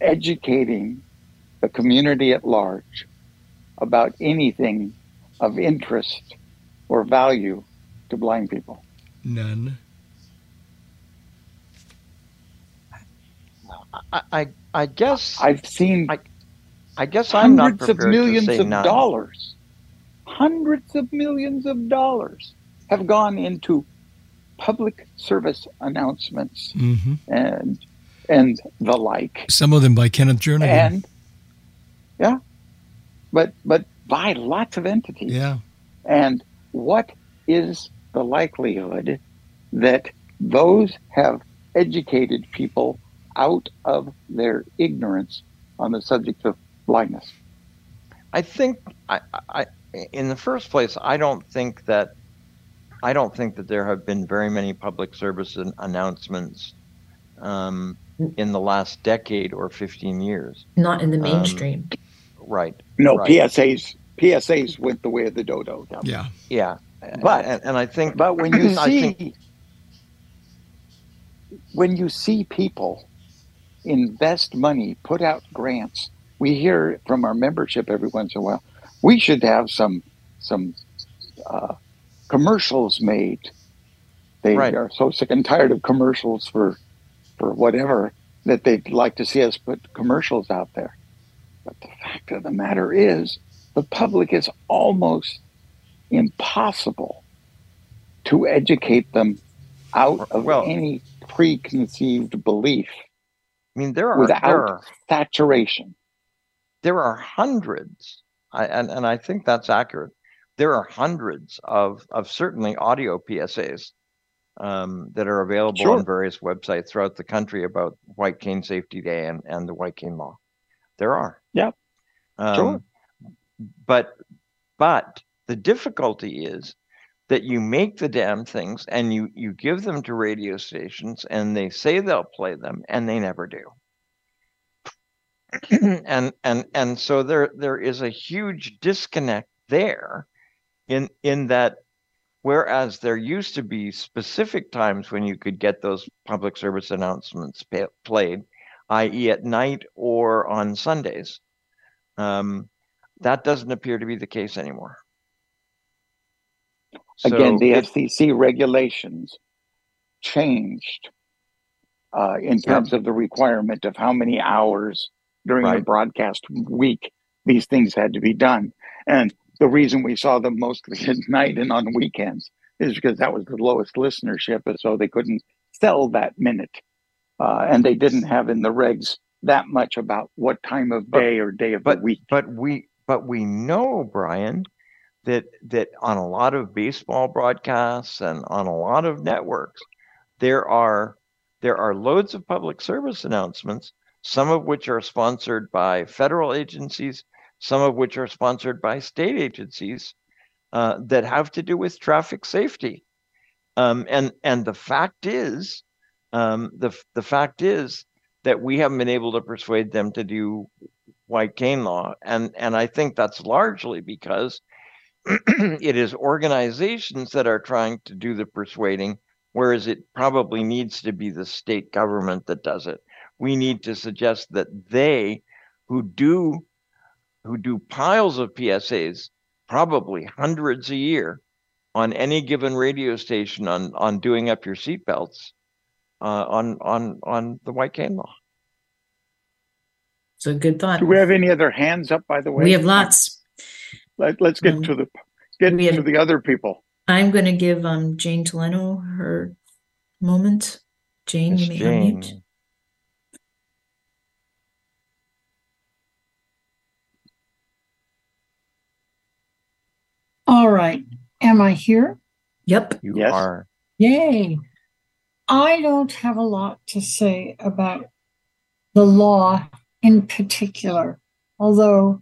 educating the community at large about anything of interest or value to blind people? None. I, I, I guess I've seen I, I guess I'm not hundreds of millions of none. dollars, hundreds of millions of dollars have gone into public service announcements hmm and and the like. Some of them by Kenneth Jernigan. And yeah, but but by lots of entities. yeah. And what is the likelihood that those have educated people out of their ignorance on the subject of blindness? I think I, I, in the first place, I don't think that I don't think that there have been very many public service an- announcements um, in the last decade or 15 years. Not in the Um, mainstream. Right. No, Right. PSAs PSAs went the way of the dodo. Yeah. Yeah. But- and, and I think But when you *clears throat* see think- when you see people invest money, put out grants, we hear from our membership every once in a while. We should have some some uh, commercials made. They Right. are so sick and tired of commercials for for whatever that they'd like to see us put commercials out there. But the fact of the matter is, the public is almost impossible to educate them out of Well- any preconceived belief I mean there are without there are saturation. there are hundreds, I, and and I think that's accurate. There are hundreds of of certainly audio PSAs um, that are available Sure. on various websites throughout the country about White Cane Safety Day and and the White Cane Law. There are. Yep. Um, Sure. But but the difficulty is that you make the damn things and you you give them to radio stations and they say they'll play them and they never do *clears throat* and and and so there there is a huge disconnect there in in that whereas there used to be specific times when you could get those public service announcements pa- played i.e. at night or on sundays um, that doesn't appear to be the case anymore Again, the it- FCC regulations changed uh, in terms of the requirement of how many hours during the broadcast week these things had to be done. And the reason we saw them mostly *laughs* at night and on weekends is because that was the lowest listenership, and so they couldn't sell that minute. Uh, and they didn't have in the regs that much about what time of But- day or day of but the week. but we but we know brian that that on a lot of baseball broadcasts and on a lot of networks there are there are loads of public service announcements some of which are sponsored by federal agencies some of which are sponsored by state agencies uh, that have to do with traffic safety. Um, and and the fact is um, the the fact is that we haven't been able to persuade them to do white cane law. And and i think that's largely because *clears throat* it is organizations that are trying to do the persuading whereas it probably needs to be the state government that does it. We need to suggest that they who do who do piles of psas probably hundreds a year on any given radio station on on doing up your seatbelts uh, on on on the white cane law So good thought. Do we have any other hands up, by the way? We have lots. Let, let's get Um, to the get we have- to the other people. I'm going to give um Jane Toleno her moment. Jane, you may unmute. Jane. All right. Am I here? Yep. you Yes. are Yay. I don't have a lot to say about the law in particular, although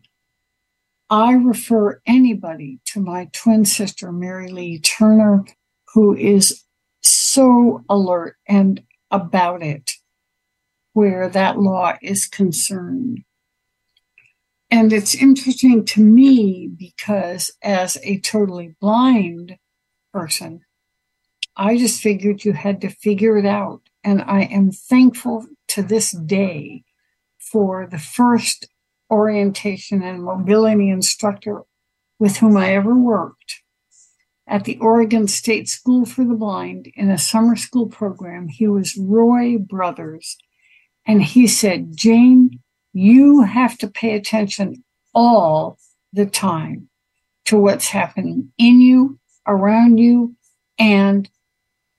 I refer anybody to my twin sister, Mary Lee Turner, who is so alert and about it where that law is concerned. And it's interesting to me because as a totally blind person, I just figured you had to figure it out. And I am thankful to this day for the first orientation and mobility instructor with whom I ever worked at the Oregon State School for the Blind in a summer school program. He was Roy Brothers. And he said, Jane, you have to pay attention all the time to what's happening in you, around you, and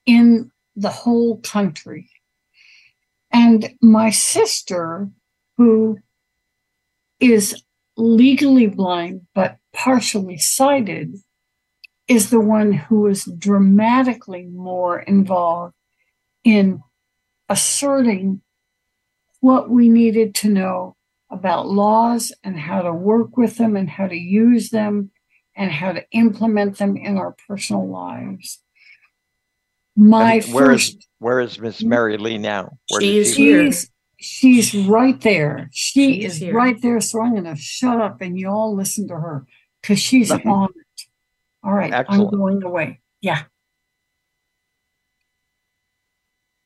in the whole country. And my sister, who is legally blind but partially sighted, is the one who is dramatically more involved in asserting what we needed to know about laws and how to work with them and how to use them and how to implement them in our personal lives. My where first is where is Miss Mary Lee now? Where She did is here. She's she's right there. She She's is here. right there. So I'm going to shut up and you all listen to her because she's on it. All right, Excellent. I'm going away. Yeah.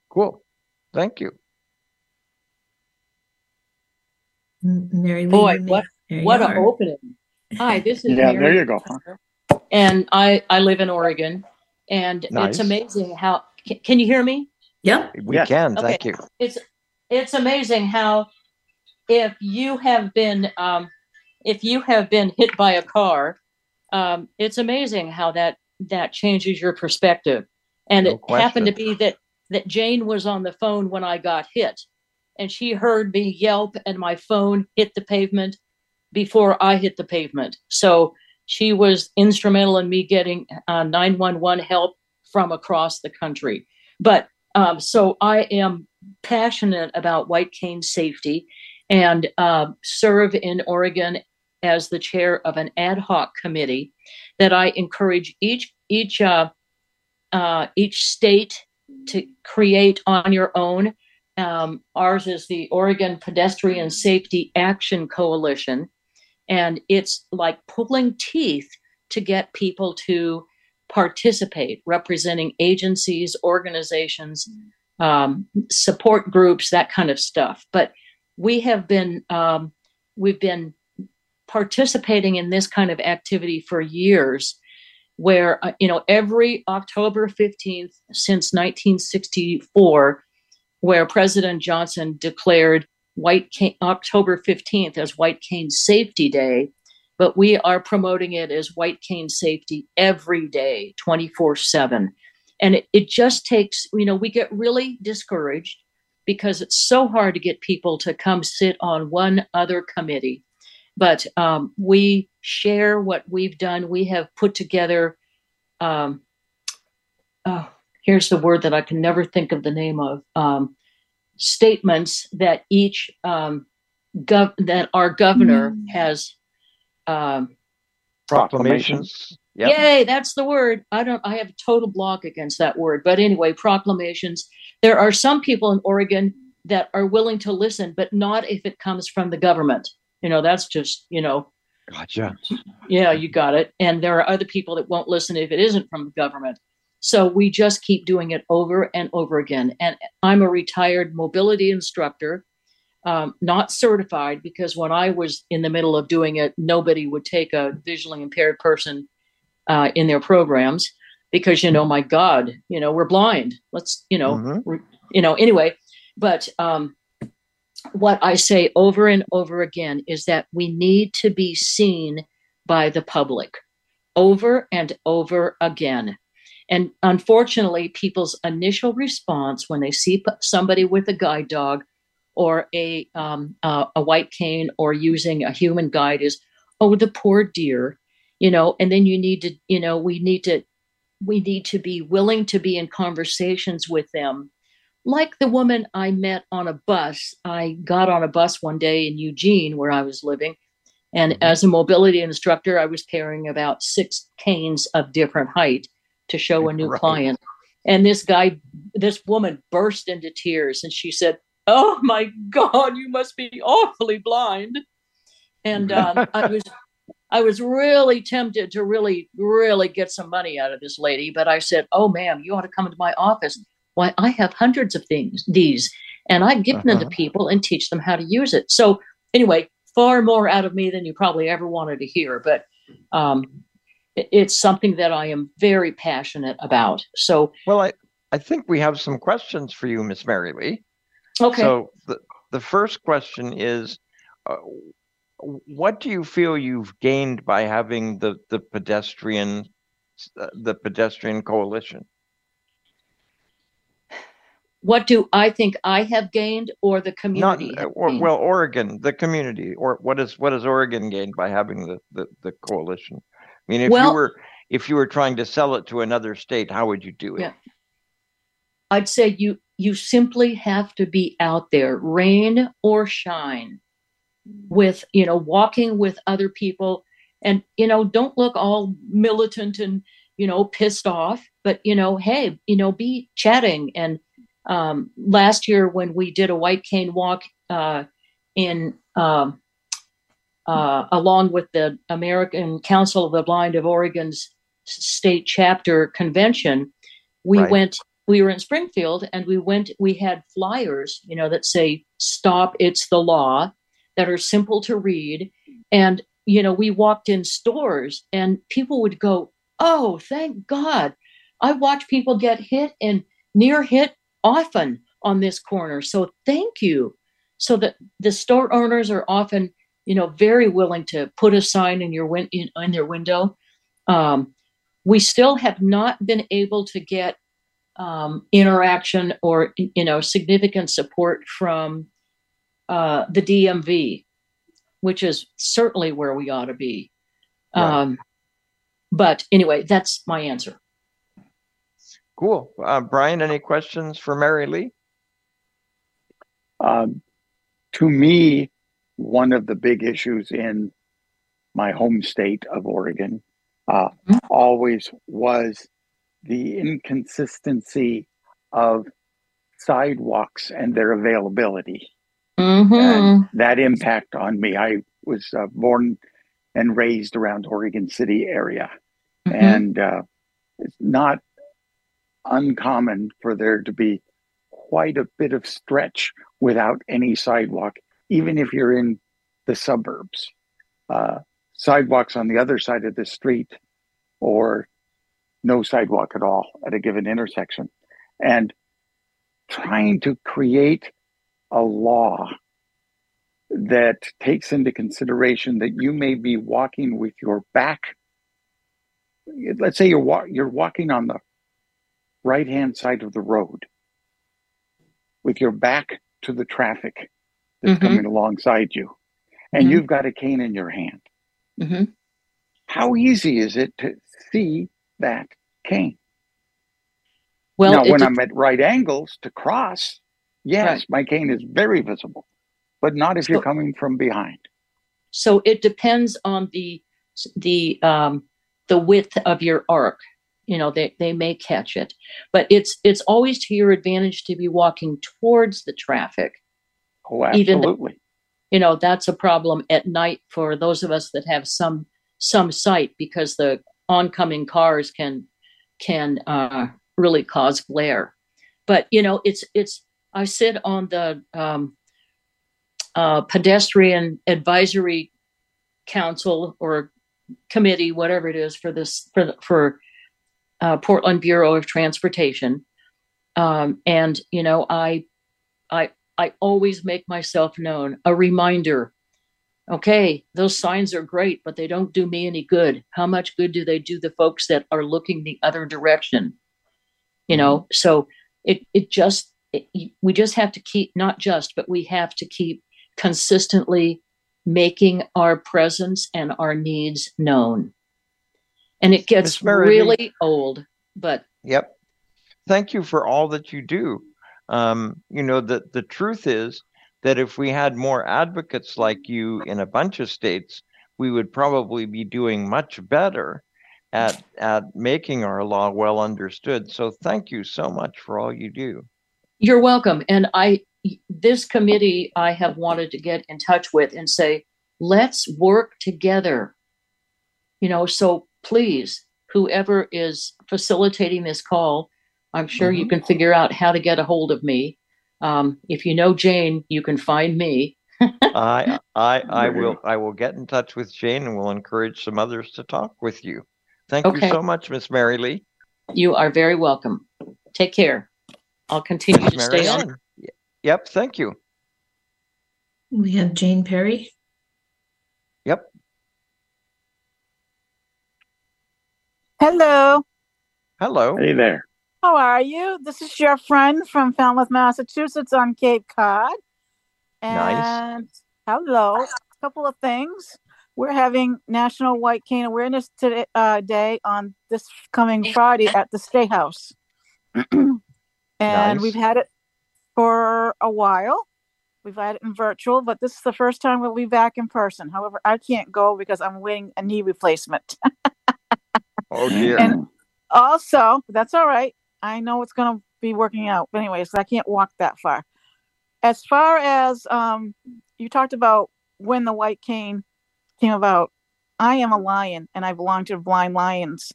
Cool. Thank you. M- Mary Lee. Boy, what what an opening! Hi, this is *laughs* Yeah, Mary there you go. and I I live in Oregon, and Nice. it's amazing how. Can, can you hear me? Yep. We Yes. can. Okay. Thank you. It's it's amazing how if you have been um, if you have been hit by a car, um, it's amazing how that that changes your perspective. And No it happened to be that that Jane was on the phone when I got hit, and she heard me yelp, and my phone hit the pavement before I hit the pavement. So she was instrumental in me getting uh, 911 help from across the country. But um, so I am passionate about white cane safety and uh, serve in Oregon as the chair of an ad hoc committee that I encourage each each uh, uh, each state to create on your own. Um, ours is the Oregon Pedestrian Safety Action Coalition, and it's like pulling teeth to get people to participate, representing agencies, organizations, um, support groups, that kind of stuff. But we have been um, we've been participating in this kind of activity for years where uh, you know every october 15th since 1964 where president johnson declared white cane, october 15th as white cane safety day but we are promoting it as white cane safety every day 24 7 and it, it just takes you know we get really discouraged because it's so hard to get people to come sit on one other committee but um, we share what we've done. We have put together. Um, oh, here's the word that I can never think of the name of. Um, statements that each um, gov- that our governor has. Um, Proclamations. Yep. Yay, that's the word. I don't I have a total block against that word. But anyway, proclamations. There are some people in Oregon that are willing to listen, but not if it comes from the government. You know, that's just, you know, Gotcha. yeah, you got it. And there are other people that won't listen if it isn't from the government. So we just keep doing it over and over again. And I'm a retired mobility instructor, um, not certified, because when I was in the middle of doing it, nobody would take a visually impaired person uh, in their programs because, you know, my God, you know, we're blind. Let's, you know, Mhm. re- you know, anyway. But um, what I say over and over again is that we need to be seen by the public over and over again. And unfortunately, people's initial response when they see somebody with a guide dog or a um, uh, a white cane or using a human guide is, "Oh, the poor dear," you know. And then you need to, you know, we need to we need to be willing to be in conversations with them like the woman I met on a bus. I got on a bus one day in Eugene, where I was living. And as a mobility instructor, I was carrying about six canes of different height to show a *laughs* new Right. client. And this guy, this woman burst into tears and she said, Oh my God, you must be awfully blind. and *laughs* um, I was I was really tempted to really really get some money out of this lady, but I said, "Oh, ma'am, you ought to come into my office. Why, I have hundreds of things these, and I give them to Uh-huh. people and teach them how to use it." So anyway, far more out of me than you probably ever wanted to hear, but um, it's something that I am very passionate about. So Well, I, I think we have some questions for you, Miss Mary Lee. okay. So the, the first question is, uh, what do you feel you've gained by having the, the pedestrian, uh, the pedestrian coalition? what do I think I have gained or the community? uh, have or, well, Oregon, the community, or what is, what has Oregon gained by having the, the, the coalition? I mean, if you Well- were, if you were trying to sell it to another state, how would you do it? Yeah. I'd say you you simply have to be out there, rain or shine, with you know walking with other people, and you know don't look all militant and you know pissed off, but you know hey you know be chatting. And um, last year when we did a white cane walk uh, in um, uh, along with the American Council of the Blind of Oregon's state chapter convention, we Right. went. We were in Springfield, and we went. We had flyers, you know, that say "Stop! It's the law," that are simple to read, and you know, we walked in stores, and people would go, "Oh, thank God!" I watch people get hit and near hit often on this corner, so thank you. So that the store owners are often you know very willing to put a sign in your win- in, in their window um, we still have not been able to get um, interaction or you know significant support from uh, the dmv which is certainly where we ought to be Right. um, but anyway that's my answer Cool. Uh, Brian, any questions for Mary Lee? Um, to me, one of the big issues in my home state of Oregon uh, Mhm. always was the inconsistency of sidewalks and their availability. mm-hmm. and that impact on me. I was uh, born and raised around Oregon City area, Mhm. and uh, it's not uncommon for there to be quite a bit of stretch without any sidewalk, even if you're in the suburbs. Uh, sidewalks on the other side of the street, or no sidewalk at all at a given intersection, and trying to create a law that takes into consideration that you may be walking with your back. Let's say you're wa- you're walking on the right hand side of the road with your back to the traffic that's Mhm. coming alongside you, and Mhm. you've got a cane in your hand. hmm How easy is it to see that cane? well now, when de- I'm at right angles to cross, yes, Right. my cane is very visible, but not if you're coming from behind. so it depends on the the um the width of your arc you know they, they may catch it but it's it's always to your advantage to be walking towards the traffic Oh, Even- absolutely. you know that's a problem at night for those of us that have some some sight because the oncoming cars can can uh, really cause glare but you know it's it's i sit on the um, uh, pedestrian advisory council or committee whatever it is for this for for uh, portland bureau of transportation um, and you know i i I always make myself known. A reminder. Okay, those signs are great, but they don't do me any good. How much good do they do the folks that are looking the other direction? You know, mm-hmm. so it it just it, we just have to keep not just, but we have to keep consistently making our presence and our needs known. And it gets really old, but Yep. Thank you for all that you do. Um, you know, the, the truth is that if we had more advocates like you in a bunch of states, we would probably be doing much better at at making our law well understood. So thank you so much for all you do. You're welcome. And I, this committee, I have wanted to get in touch with and say, let's work together. You know, so please, whoever is facilitating this call, I'm sure you Mhm. can figure out how to get a hold of me. Um, if you know Jane, you can find me. *laughs* I I I will I will get in touch with Jane and will encourage some others to talk with you. Thank Okay. you so much, Miss Mary Lee. You are very welcome. Take care. I'll continue Miss to Mary stay on. Ann. Yep, thank you. We have Jane Perry. Yep. Hello, Hello. Hey there. How are you? This is your friend from Falmouth, Massachusetts on Cape Cod. Nice. Hello, a couple of things. We're having National White Cane Awareness today, uh, Day on this coming Friday at the State House. *clears throat* and Nice. we've had it for a while. We've had it in virtual, but this is the first time we'll be back in person. However, I can't go because I'm waiting a knee replacement. *laughs* Oh dear. And also, that's all right. I know it's going to be working out. But anyways, I can't walk that far. As far as um, you talked about when the white cane came about, I am a lion and I belong to Blind Lions,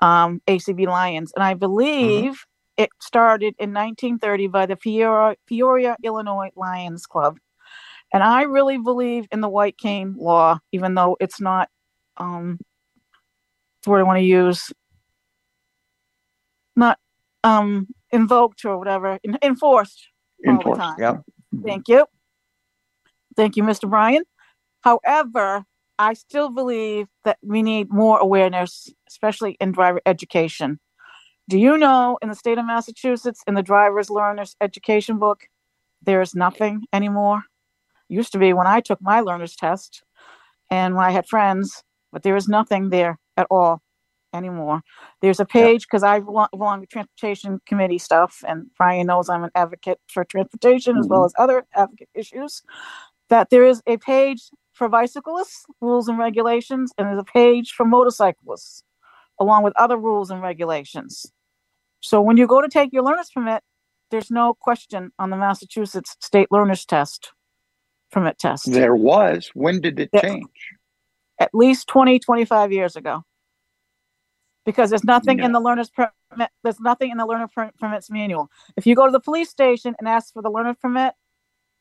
um, ACB Lions, and I believe it started in 1930 by the Peoria, Peoria, Illinois Lions Club. And I really believe in the white cane law, even though it's not um, the word I want to use, not um invoked or whatever, en- enforced all the Enforced. time. Yep. Thank you. Thank you, Mr. Brian. However, I still believe that we need more awareness, especially in driver education. Do you know in the state of Massachusetts, in the driver's learner's education book, there is nothing anymore? Used to be when I took my learner's test and when I had friends, but there is nothing there at all anymore. There's a page because I belong, belong to transportation committee stuff, and Brian knows I'm an advocate for transportation as well mm-hmm. as other advocate issues. That there is a page for bicyclists, rules and regulations, and there's a page for motorcyclists, along with other rules and regulations. So when you go to take your learner's permit, there's no question on the Massachusetts State Learner's Test permit test. There was. When did it Yeah. change? at least 20, 25 years ago. Because there's nothing in the learner's permit, there's nothing in the learner per- permits manual. If you go to the police station and ask for the learner permit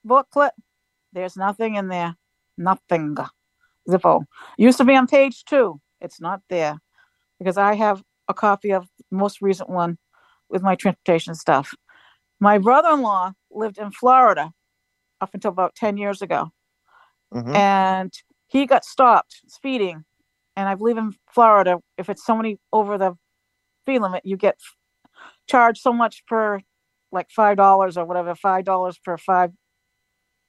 booklet, there's nothing in there. Nothing. Zippo. Used to be on page two. It's not there. Because I have a copy of the most recent one with my transportation stuff. My brother-in-law lived in Florida up until about 10 years ago Mhm. and he got stopped speeding. And I believe in Florida, if it's so many over the speed limit, you get charged so much per like five dollars or whatever, five dollars per five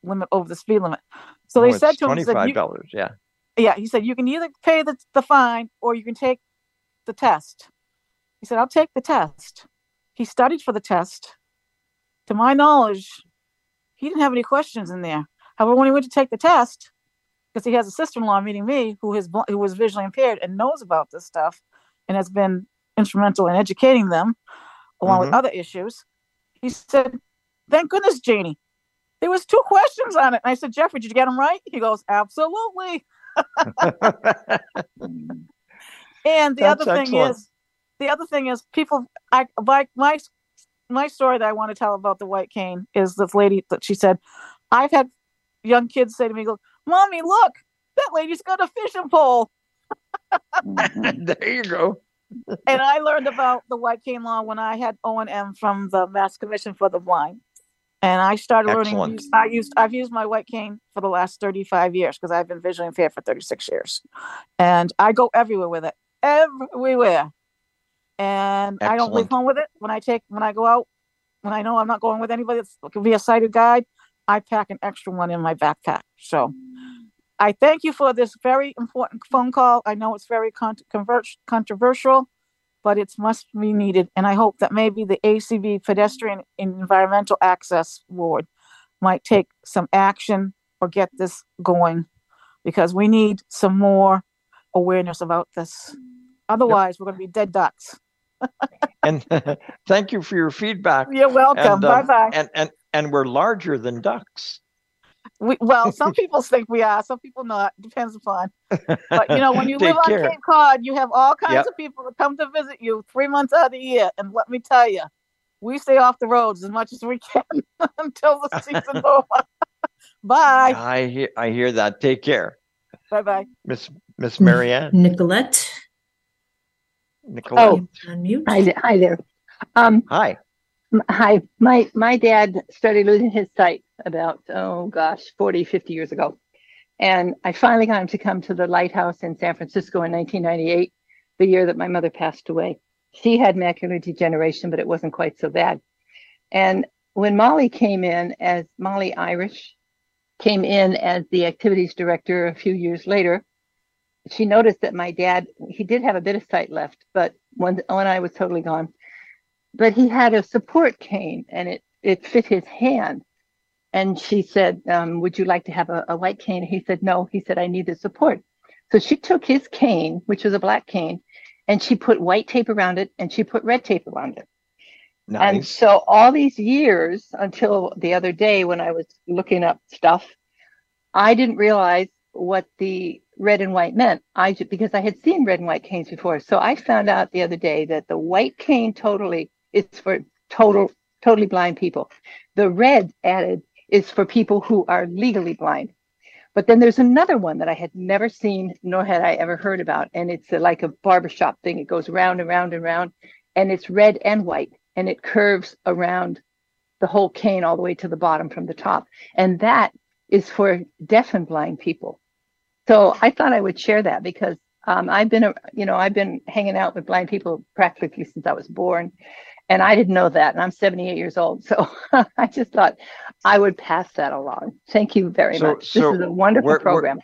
limit over the speed limit. So Oh, they said to him, twenty-five dollars. Yeah. yeah, he said you can either pay the, the fine or you can take the test. He said, I'll take the test. He studied for the test. To my knowledge, he didn't have any questions in there. However, when he went to take the test, because he has a sister-in-law meeting me who is who was visually impaired and knows about this stuff and has been instrumental in educating them along with Mhm. other issues. He said, "Thank goodness, Janie. There was two questions on it." And I said, "Jeffrey, did you get them right?" He goes, "Absolutely." And the That's other thing excellent. is, the other thing is, people. I like my my story that I want to tell about the white cane is this lady that she said, I've had young kids say to me, "Go, mommy, look, that lady's got a fishing pole." *laughs* there you go. and I learned about the white cane law when I had O and M from the Mass Commission for the Blind, and I started learning. Excellent. use- I used I've used my white cane for the last thirty five years because I've been visually impaired for thirty six years, and I go everywhere with it, everywhere, and I don't leave home with it. When I take when I go out, when I know I'm not going with anybody that's could be a sighted guide, I pack an extra one in my backpack. So. I thank you for this very important phone call. I know it's very con- convert- controversial, but it's must be needed. And I hope that maybe the ACB Pedestrian and Environmental Access Board might take some action or get this going because we need some more awareness about this. Otherwise, we're going to be dead ducks. And *laughs* thank you for your feedback. You're welcome. Um, Bye bye. And and and we're larger than ducks. We, well, some *laughs* people think we are, some people not. Depends upon. But you know, when you *laughs* live Take on. Cape Cod, you have all kinds Yep. of people that come to visit you three months out of the year. And let me tell you, we stay off the roads as much as we can *laughs* until the season's over. Bye. I hear I hear that. Take care. Bye bye. Miss Miss Marianne. Nicolette. Nicolette. Oh. Hi, there- hi there. Um, Hi. Hi. My my dad started losing his sight about oh gosh, 40, 50 years ago. And I finally got him to come to the lighthouse in San Francisco in 1998, the year that my mother passed away. She had macular degeneration, but it wasn't quite so bad. And when Molly came in as Molly Irish came in as the activities director a few years later, she noticed that my dad he did have a bit of sight left, but when when I was totally gone, but he had a support cane and it it fit his hand. And she said, um, "Would you like to have a, a white cane?" He said, "No." He said, "I need the support." So she took his cane, which was a black cane, and she put white tape around it and she put red tape around it. Nice. And so all these years until the other day when I was looking up stuff, I didn't realize what the red and white meant. I because I had seen red and white canes before. So I found out the other day that the white cane totally is for total totally blind people. The red added is for people who are legally blind. But then there's another one that I had never seen nor had I ever heard about. And it's a, like a barbershop thing. It goes round and round and round and it's red and white and it curves around the whole cane all the way to the bottom from the top. And that is for deaf and blind people. So I thought I would share that because um, I've been, a, you know, I've been hanging out with blind people practically since I was born, and I didn't know that, and I'm 78 years old. So *laughs* I just thought I would pass that along. Thank you very So- much. This is a wonderful where- where- program.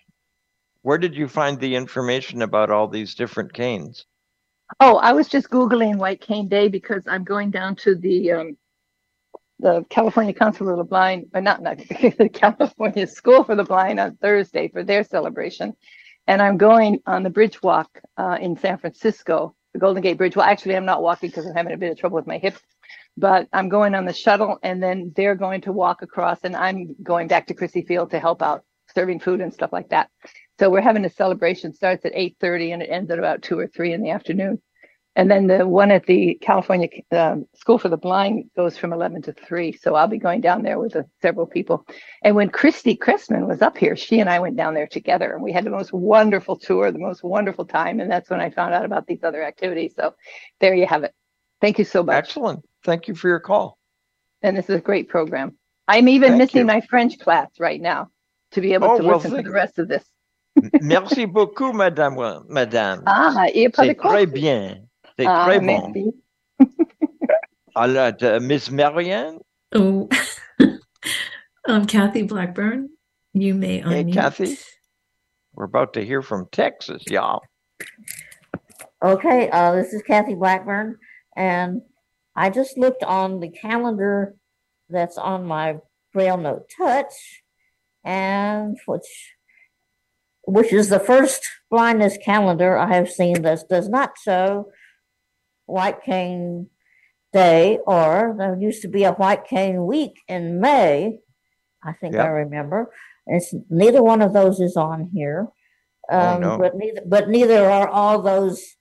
Where did you find the information about all these different canes? Oh, I was just Googling White Cane Day because I'm going down to the um, the California Council of the Blind, or not, not *laughs* the California School for the Blind on Thursday for their celebration. And I'm going on the bridge walk uh, in San Francisco, the Golden Gate Bridge. Well, actually, I'm not walking because I'm having a bit of trouble with my hip, but I'm going on the shuttle and then they're going to walk across and I'm going back to Crissy Field to help out serving food and stuff like that. So we're having a celebration starts at 8:30 and it ends at about two or three in the afternoon. And then the one at the California um, School for the Blind goes from 11 to 3. So I'll be going down there with uh, several people. And when Christy Chrisman was up here, she and I went down there together and we had the most wonderful tour, the most wonderful time. And that's when I found out about these other activities. So there you have it. Thank you so much. Excellent. Thank you for your call. And this is a great program. I'm even Thank missing you. my French class right now to be able Oh, to well, listen to the rest of this. Merci beaucoup, madame. Madame. Ah, il y a pas de C'est quoi. très bien. C'est Ah, très bon. merci. Alors, Miss Marianne? Oh, *laughs* um, Kathy Blackburn, you may Hey. Kathy. We're about to hear from Texas, y'all. Okay, uh, this is Kathy Blackburn, and I just looked on the calendar that's on my Braille Note Touch, and which which is the first blindness calendar I have seen that does not show White Cane Day, or there used to be a White Cane Week in May. I think I remember. It's neither one of those is on here. Oh, Um, no. but neither but neither are all those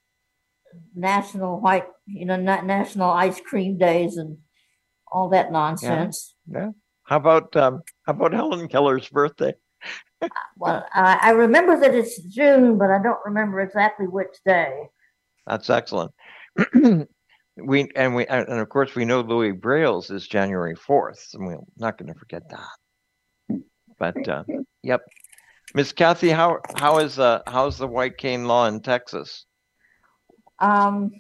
national white you know not national ice cream days and all that nonsense. Yeah. How about um, how about Helen Keller's birthday? *laughs* Well, I, I remember that it's June, but I don't remember exactly which day. That's excellent. We and we and of course we know Louis Braille's is January fourth, and we're not going to forget that. But uh, yep, Miss Kathy, how how is uh how's the white cane law in Texas? Um,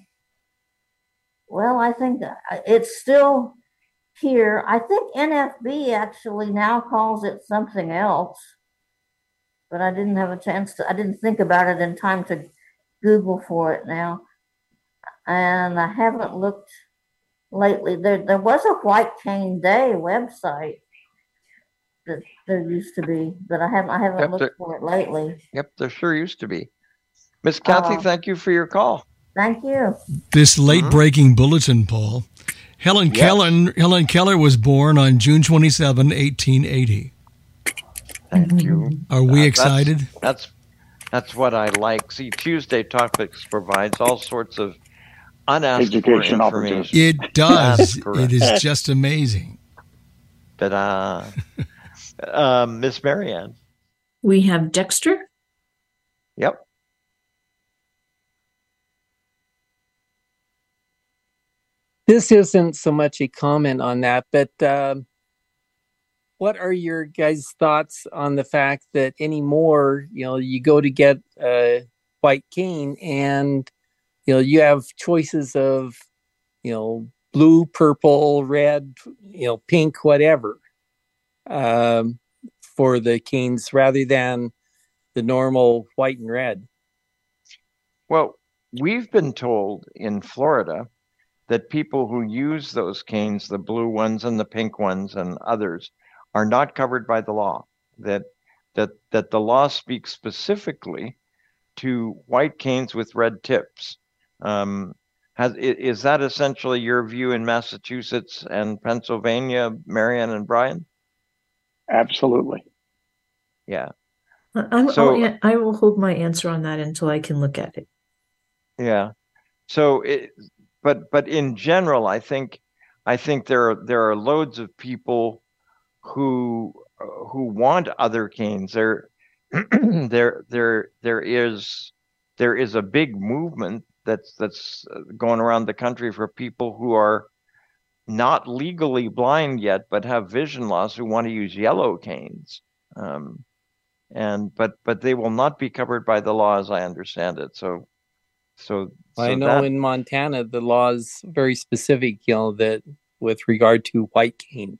well, I think uh, it's still here. I think NFB actually now calls it something else, but I didn't have a chance to, I didn't think about it in time to Google for it now. And I haven't looked lately. There, there was a White Cane Day website that there used to be, but I haven't, I haven't Yep, looked there- for it lately. Yep, there sure used to be. Miss Kathy, Uh, thank you for your call. Thank you. This late breaking bulletin, Paul. Helen Yes. Keller Helen Keller was born on June 27, 1880. Thank you. Are we Uh, that's- excited? That's that's what I like. See, Tuesday Topics provides all sorts of unasked for Education information. It does. It is just amazing. But *laughs* uh, um, Miss Marianne. We have Dexter. Yep. This isn't so much a comment on that, but um, what are your guys' thoughts on the fact that anymore, you know, you go to get a white cane and, you know, you have choices of, you know, blue, purple, red, you know, pink, whatever, um, for the canes rather than the normal white and red. Well, we've been told in Florida that people who use those canes, the blue ones and the pink ones and others, are not covered by the law. That that that the law speaks specifically to white canes with red tips. Um, has is that essentially your view in Massachusetts and Pennsylvania, Marianne and Brian? Absolutely. Yeah. I- I'm, So- I'll, I will hold my answer on that until I can look at it. Yeah. So it, but but in general, I think I think there are there are loads of people who uh, who want other canes. There *clears throat* there there there is there is a big movement that's that's uh, going around the country for people who are not legally blind yet but have vision loss who want to use yellow canes. Um, and but but they will not be covered by the law as I understand it. So so, I know that- in Montana the law is very specific, you know, that with regard to white cane.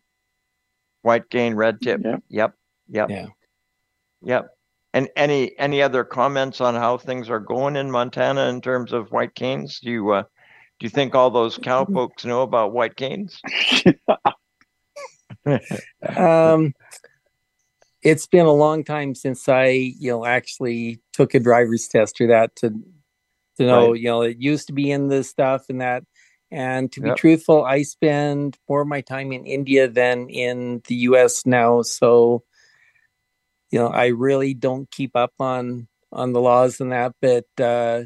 white cane, red tip. Yep. Yep. Yep. Yeah. Yep. And any any other comments on how things are going in Montana in terms of white canes? Do you uh, do you think all those cowpokes know about white canes? *laughs* *laughs* Um, it's been a long time since I, you know, actually took a driver's test or that to to know, Right. you know, it used to be in this stuff and that. And to be Yep. truthful, I spend more of my time in India than in the US now. So, you know, I really don't keep up on on the laws and that. But uh,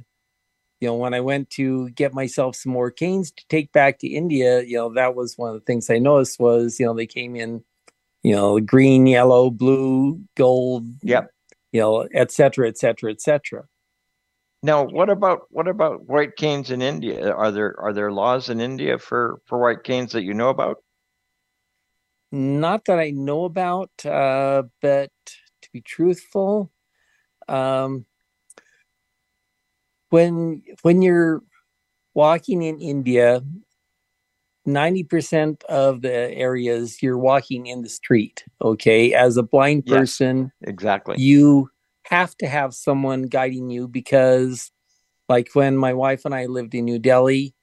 you know, when I went to get myself some more canes to take back to India, you know, that was one of the things I noticed was, you know, they came in, you know, green, yellow, blue, gold, Yep. you know, et cetera, et cetera, et cetera. Now, what about what about white canes in India? Are there are there laws in India for for white canes that you know about? Not that I know about, uh, but be truthful, um, when when you're walking in India, ninety percent of the areas you're walking in the street. Okay, as a blind Yes. person, Exactly. you have to have someone guiding you because like when my wife and I lived in New Delhi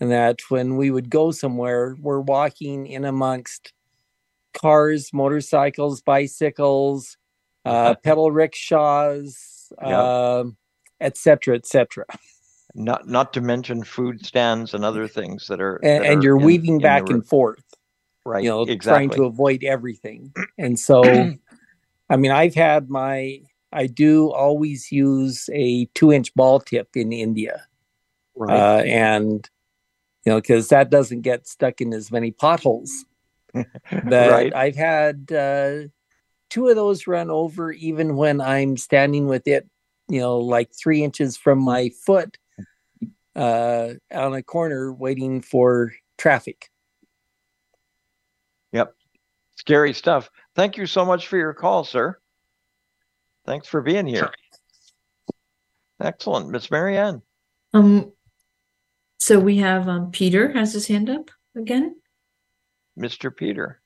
and that when we would go somewhere we're walking in amongst cars motorcycles bicycles uh, *laughs* pedal rickshaws Yeah. um, et cetera et cetera Not not to mention food stands and other things that are and, that and are you're in- weaving in back and forth Right. you know trying to avoid everything and so *clears throat* i mean i've had my i do always use a two inch ball tip in india Right. uh, and you know because that doesn't get stuck in as many potholes *laughs* that Right. i've had uh, two of those run over even when i'm standing with it you know like three inches from my foot uh, on a corner waiting for traffic Yep. Scary stuff. Thank you so much for your call, sir. Thanks for being here. Excellent. Miss Marianne. Um, so we have um, Peter has his hand up again. Mr. Peter.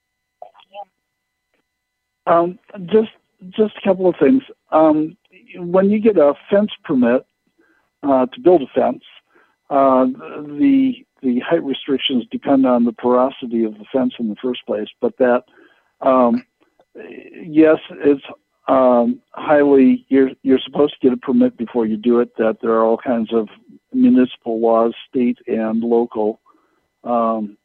Um, just just a couple of things. Um, when you get a fence permit uh, to build a fence, uh, the the height restrictions depend on the porosity of the fence in the first place. But that, um, yes, it's um, highly. You're you're supposed to get a permit before you do it. That there are all kinds of municipal laws, state and local. Um,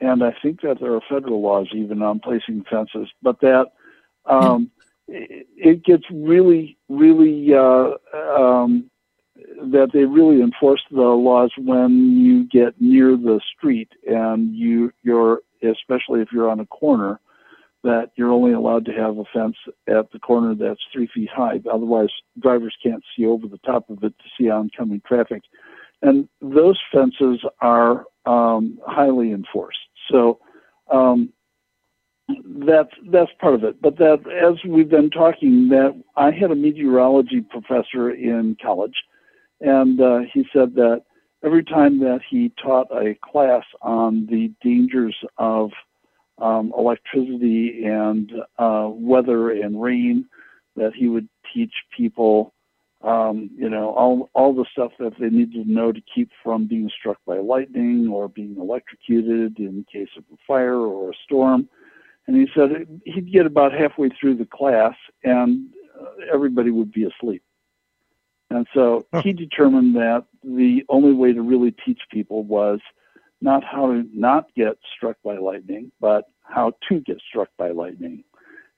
and I think that there are federal laws even on placing fences, but that um, it, it gets really, really uh, um, that they really enforce the laws when you get near the street and you you're especially if you're on a corner that you're only allowed to have a fence at the corner that's three feet high. Otherwise, drivers can't see over the top of it to see oncoming traffic. And those fences are um, highly enforced. So um, that's that's part of it. But that, as we've been talking, that I had a meteorology professor in college, and uh, he said that every time that he taught a class on the dangers of um, electricity and uh, weather and rain, that he would teach people, um, you know, all all the stuff that they needed to know to keep from being struck by lightning or being electrocuted in case of a fire or a storm. And he said he'd get about halfway through the class and uh, everybody would be asleep. And so he determined that the only way to really teach people was not how to not get struck by lightning, but how to get struck by lightning.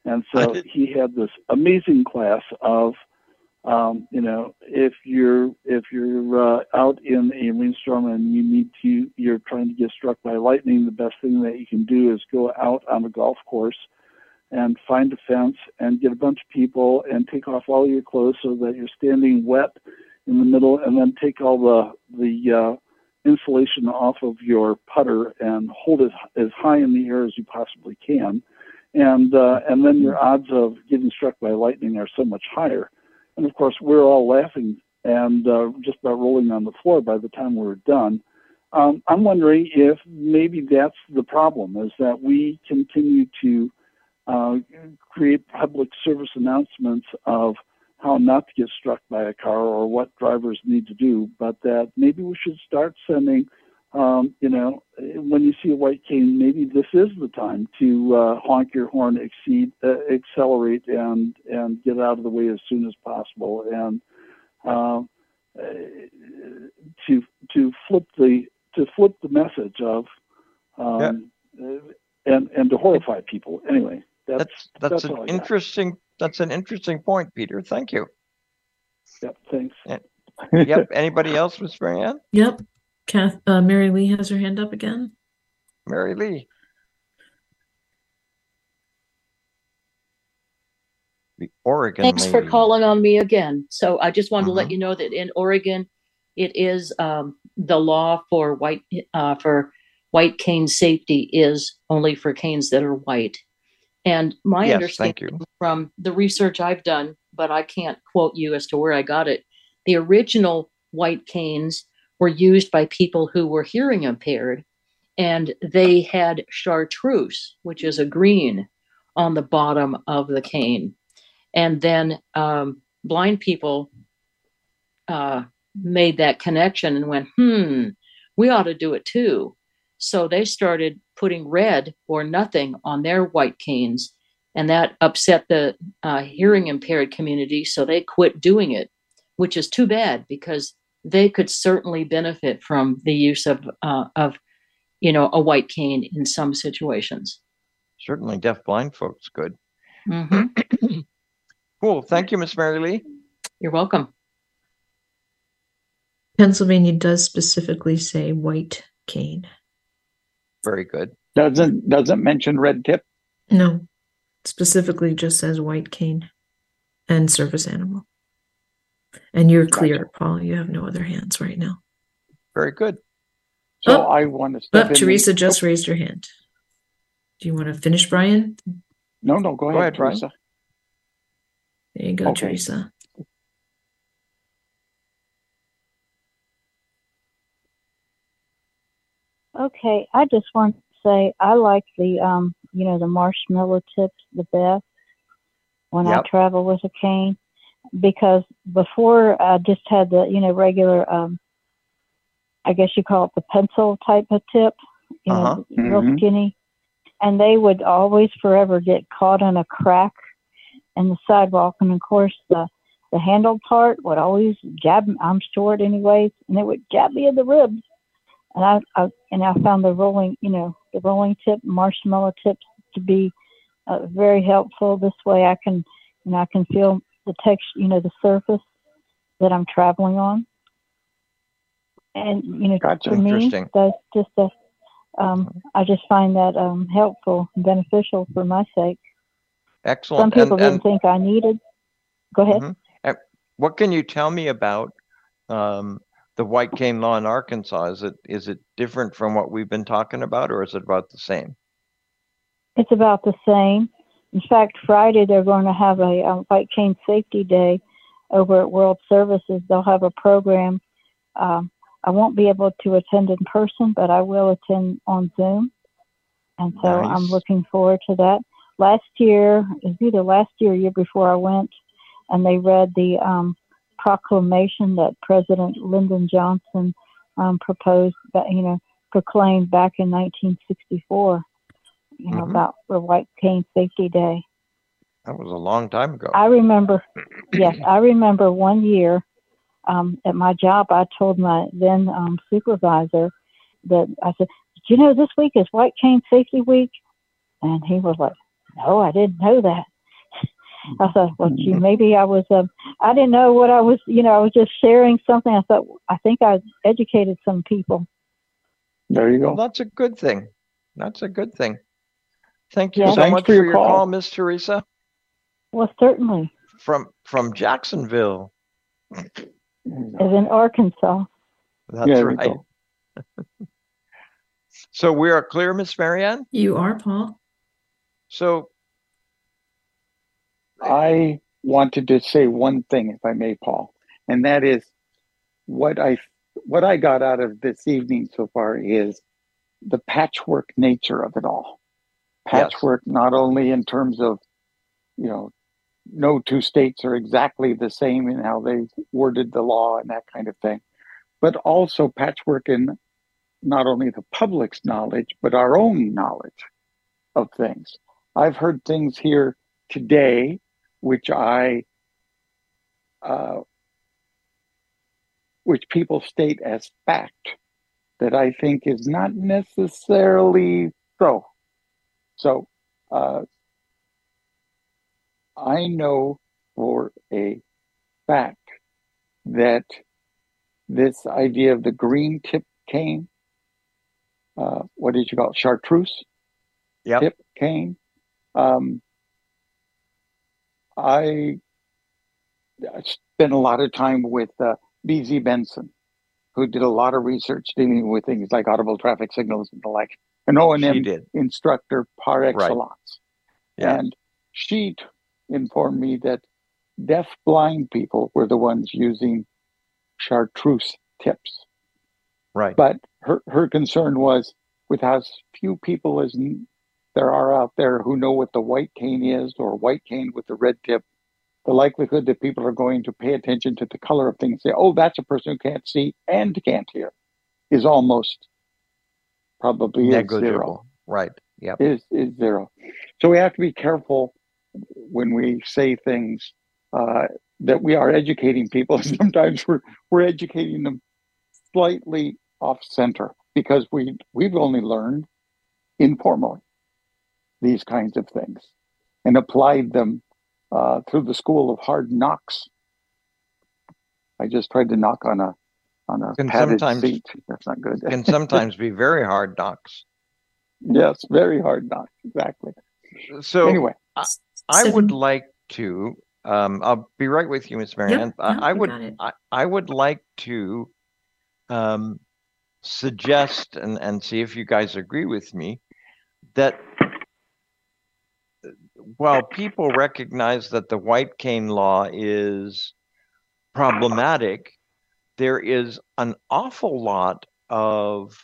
And so he had this amazing class of, um, you know, if you're if you're uh, out in a rainstorm and you need to, you're trying to get struck by lightning, the best thing that you can do is go out on a golf course and find a fence and get a bunch of people and take off all your clothes so that you're standing wet in the middle, and then take all the the uh, insulation off of your putter and hold it as high in the air as you possibly can, and uh, and then your odds of getting struck by lightning are so much higher. And of course, we're all laughing and uh, just about rolling on the floor by the time we're done. Um, I'm wondering if maybe that's the problem is that we continue to uh, create public service announcements of how not to get struck by a car or what drivers need to do, but that maybe we should start sending, um, you know, when you see a white cane, maybe this is the time to uh, honk your horn, exceed, uh, accelerate, and and get out of the way as soon as possible, and uh, to to flip the to flip the message of um, and and to horrify people. Anyway, that's That's that's an all I got. interesting. That's an interesting point, Peter. Thank you. Yep, thanks. yep. Anybody else, Miss Marianne? Yep. Kath, uh, Mary Lee has her hand up again. Mary Lee. The Oregon Thanks for lady. calling on me again. So I just wanted to Uh-huh. let you know that in Oregon, it is um, the law for white uh, for white cane safety is only for canes that are white. And my Yes, understanding thank you. from the research I've done, but I can't quote you as to where I got it. The original white canes were used by people who were hearing impaired, and they had chartreuse, which is a green, on the bottom of the cane. And then um, blind people uh, made that connection and went, hmm, we ought to do it too. So they started putting red or nothing on their white canes, and that upset the uh, hearing impaired community. So they quit doing it, which is too bad because they could certainly benefit from the use of uh, of you know a white cane in some situations. Certainly, deaf blind folks could. Mhm. *clears throat* Cool. Thank you, Miss Mary Lee. You're welcome. Pennsylvania does specifically say white cane. Very good. Doesn't doesn't mention red tip. No, specifically just says white cane and service animal. And you're clear, Paul. You have no other hands right now. Very good. So Oh, I want to step But in. and- Teresa just raised her hand. Do you want to finish, Brian? No, no, go ahead, ahead, Teresa. There you go, Okay. Teresa. Okay, I just want to say I like the um, you know, the marshmallow tips the best when Yep. I travel with a cane because before I just had the you know regular um, I guess you call it the pencil type of tip, you Uh-huh. know, real Mhm. skinny, and they would always forever get caught in a crack in the sidewalk, and of course the the handle part would always jab. I'm short anyways, and it would jab me in the ribs and I, I and I found the rolling, you know, the rolling tip marshmallow tips to be uh, very helpful. This way, I can, and I can feel the texture, you know, the surface that I'm traveling on. And you know, Gotcha. for me, Interesting. that's just a. Um, I just find that um, helpful and beneficial for my sake. Excellent. Some people And, didn't think I needed. Go ahead. Mhm. Uh, what can you tell me about um, the white cane law in Arkansas? Is it is it different from what we've been talking about, or is it about the same? It's about the same. In fact, Friday they're going to have a, um White Cane Safety Day over at World Services. They'll have a program. Um, I won't be able to attend in person, but I will attend on Zoom. And so I'm looking forward to that. Last year, it was either last year or year before I went, and they read the um, proclamation that President Lyndon Johnson um, proposed, that, you know, proclaimed back in 1964, you know, Mhm. about the White Cane Safety Day. That was a long time ago. I remember, *clears throat* yes, I remember one year um, at my job, I told my then um, supervisor that I said, Did you know this week is White Cane Safety Week? And he was like, No, I didn't know that. *laughs* I thought, well, gee, maybe I was, um, I didn't know what I was, you know, I was just sharing something. I thought, I think I educated some people. There you Well, go. that's a good thing. That's a good thing. Thank you Yeah. so Thanks much for your call, call. Miss Teresa Well, certainly, from from Jacksonville. as in Arkansas. That's Yeah, right. *laughs* So we are clear, Miss Marianne. You are, Paul. So I wanted to say one thing, if I may, Paul, and that is what I what I got out of this evening so far is the patchwork nature of it all. Yes. Patchwork, not only in terms of, you know, no two states are exactly the same in how they worded the law and that kind of thing, but also patchwork in not only the public's knowledge, but our own knowledge of things. I've heard things here today which I, uh, which people state as fact that I think is not necessarily so. So, uh, I know for a fact that this idea of the green tip cane, uh, what did you call it? Chartreuse Yep. tip cane. Um, I I spent a lot of time with uh, BZ Bentzen, who did a lot of research dealing with things like audible traffic signals and the like. An O and M instructor par Right. excellence, Yeah. and she t- informed me that deaf blind people were the ones using chartreuse tips. Right. But her, her concern was with how few people as n- there are out there who know what the white cane is or white cane with the red tip, the likelihood that people are going to pay attention to the color of things, say, oh, that's a person who can't see and can't hear, is almost probably is zero. Right. Yeah. Is is zero. So we have to be careful when we say things uh, that we are educating people. *laughs* Sometimes we're we're educating them slightly off center because we we've only learned informally these kinds of things and applied them uh, through the school of hard knocks. I just tried to knock on a on a Can padded sometimes- seat. That's not good. Can *laughs* sometimes be very hard knocks. yes, very hard knocks. Exactly. So anyway, I, I would like to. Um, I'll be right with you, Miss Marianne. no, I, I would. I, I would like to um, suggest and and see if you guys agree with me that while people recognize that the white cane law is problematic, there is an awful lot of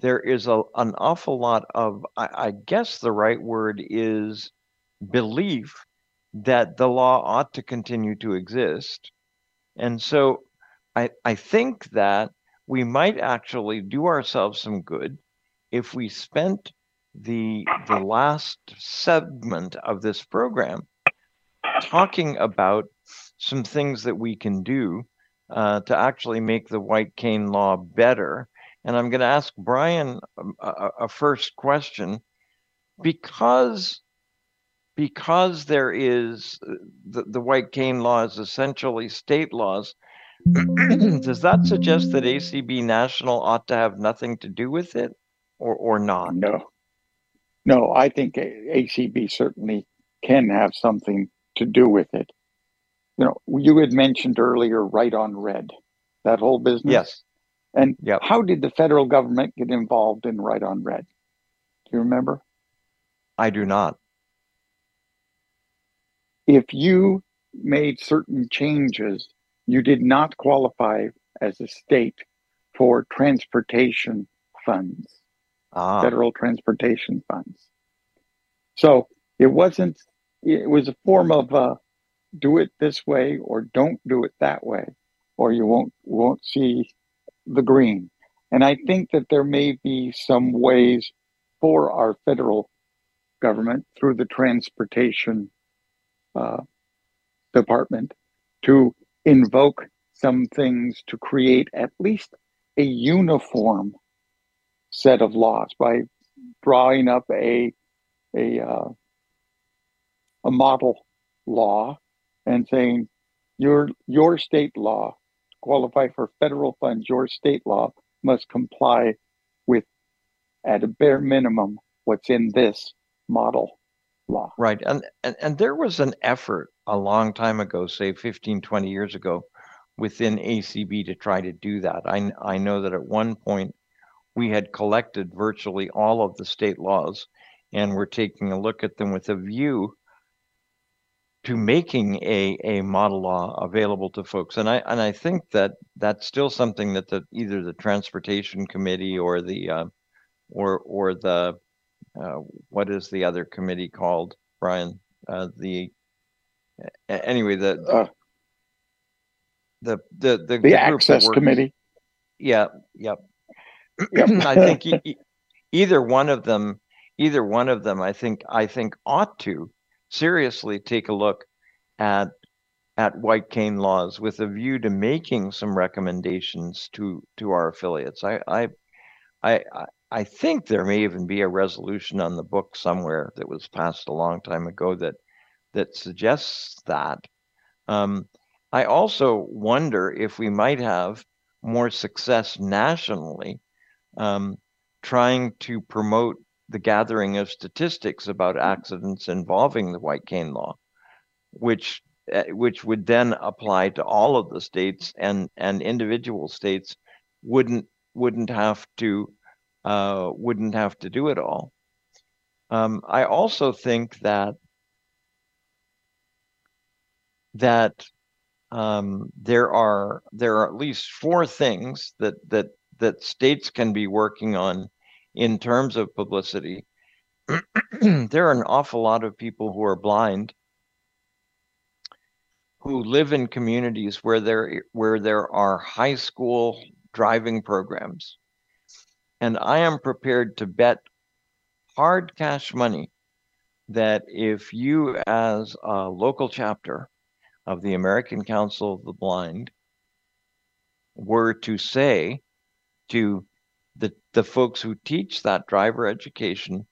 there is a, an awful lot of I, I guess the right word is belief that the law ought to continue to exist. And so i i think that we might actually do ourselves some good if we spent the the last segment of this program talking about some things that we can do uh, to actually make the white cane law better. And I'm going to ask Brian um, a, a- first question because because there is uh, the, the white cane law is essentially state laws, *clears throat* does that suggest that ACB National ought to have nothing to do with it or, or not? No. No, I think ACB certainly can have something to do with it. You know, you had mentioned earlier right on red, that whole business. Yes. And Yep. how did the federal government get involved in right on red? Do you remember? I do not. If you made certain changes, you did not qualify as a state for transportation funds, Ah, federal transportation funds. So it wasn't, it was a form of uh, do it this way or don't do it that way, or you won't won't see the green. And I think that there may be some ways for our federal government through the transportation uh, department to invoke some things to create at least a uniform set of laws by drawing up a a uh, a model law and saying your your state law qualify for federal funds your state law must comply with at a bare minimum what's in this model law right. And, and and there was an effort a long time ago, say 15, 20 years ago, within ACB to try to do that. I I know that at one point we had collected virtually all of the state laws and we're taking a look at them with a view to making a, a model law available to folks. And I and I think that that's still something that the either the transportation committee or the uh, or or the uh, what is the other committee called, Brian? Uh, the anyway the uh, the the the, the group access works- committee Yeah, yep. Yep. *clears throat* I think e- either one of them, either one of them, I think, I think ought to seriously take a look at at white cane laws with a view to making some recommendations to to our affiliates. I I I I- think there may even be a resolution on the book somewhere that was passed a long time ago that that suggests that. Um, I also wonder if we might have more success nationally um, trying to promote the gathering of statistics about accidents involving the white cane law, which uh, which would then apply to all of the states and and individual states wouldn't wouldn't have to uh, wouldn't have to do it all. Um, I also think that that um, there are there are at least four things that that that states can be working on in terms of publicity. *clears throat* there are an awful lot of people who are blind who live in communities where there where there are high school driving programs. And I am prepared to bet hard cash money that if you as a local chapter of the American Council of the Blind were to say to the the folks who teach that driver education,